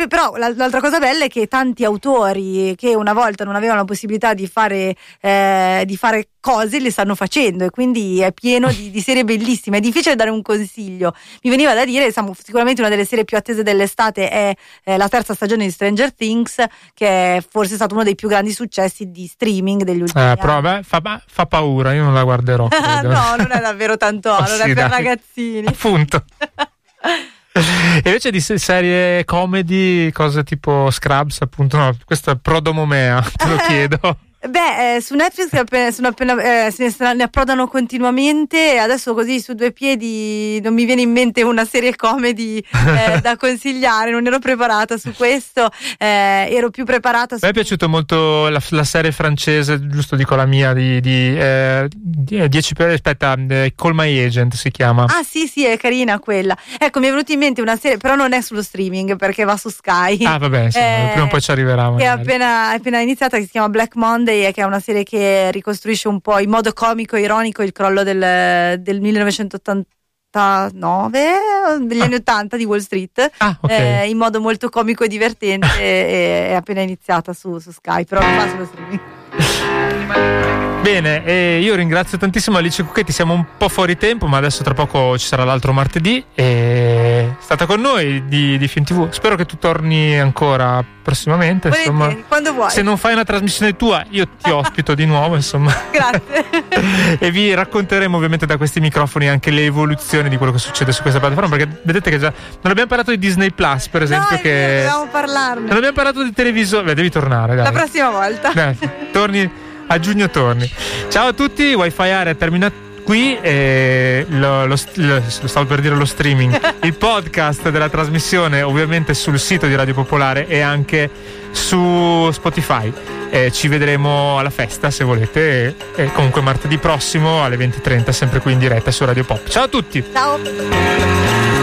però la- l'altra cosa bella è che tanti autori che una volta non avevano la possibilità di fare, eh, di fare cose le stanno facendo e quindi è pieno di, di serie bellissime. È difficile dare un consiglio. Mi veniva da dire, insomma, sicuramente una delle serie più attese dell'estate è eh, la terza stagione di Stranger Things, che è forse stato uno dei più grandi successi di streaming degli ultimi Eh, anni. però beh, fa, fa paura, io non la guarderò. no, non è davvero tanto Ma horror, sì, è per dai. ragazzini. Appunto. E invece di se- serie comedy, cose tipo Scrubs, appunto, no, questo è Prodomomea, te lo chiedo. Beh, eh, su Netflix appena- sono appena, eh, se ne, sta- ne approdano continuamente e adesso così su due piedi non mi viene in mente una serie comedy eh, da consigliare, non ero preparata su questo, eh, ero più preparata A su... me è piaciuta molto la, la serie francese, giusto dico la mia, di, di, eh, di- eh, 10 per, aspetta, eh, Call My Agent si chiama. Ah sì sì è carina quella ecco mi è venuta in mente una serie però non è sullo streaming perché va su Sky Ah, vabbè, Eh, prima o poi ci arriverà. che è magari. appena, è appena iniziata, che si chiama Black Monday e che è una serie che ricostruisce un po' in modo comico e ironico il crollo del, del 1989, degli Ah. anni 80 di Wall Street, Ah, ok. eh, in modo molto comico e divertente e è appena iniziata su, su Sky, però non va sullo streaming. Bene, e io ringrazio tantissimo Alice Cucchetti, siamo un po' fuori tempo, ma adesso tra poco ci sarà l'altro martedì. E è stata con noi di, di Film TV. Spero che tu torni ancora prossimamente. Insomma, Volentieri, quando vuoi. se non fai una trasmissione tua, io ti ospito di nuovo, insomma. Grazie. e vi racconteremo ovviamente da questi microfoni anche le evoluzioni di quello che succede su questa piattaforma. Perché vedete che già non abbiamo parlato di Disney Plus, per esempio, no, che dobbiamo parlarne. non abbiamo parlato di televisore. Beh, devi tornare, dai. La prossima volta. Dai, torni a giugno torni. Ciao a tutti, Wi-Fi Area termina qui e lo, lo- lo- stavo per dire lo streaming, il podcast della trasmissione ovviamente sul sito di Radio Popolare e anche su Spotify. Eh, ci vedremo alla festa se volete e, e comunque martedì prossimo alle 20.30 sempre qui in diretta su Radio Pop. Ciao a tutti! Ciao.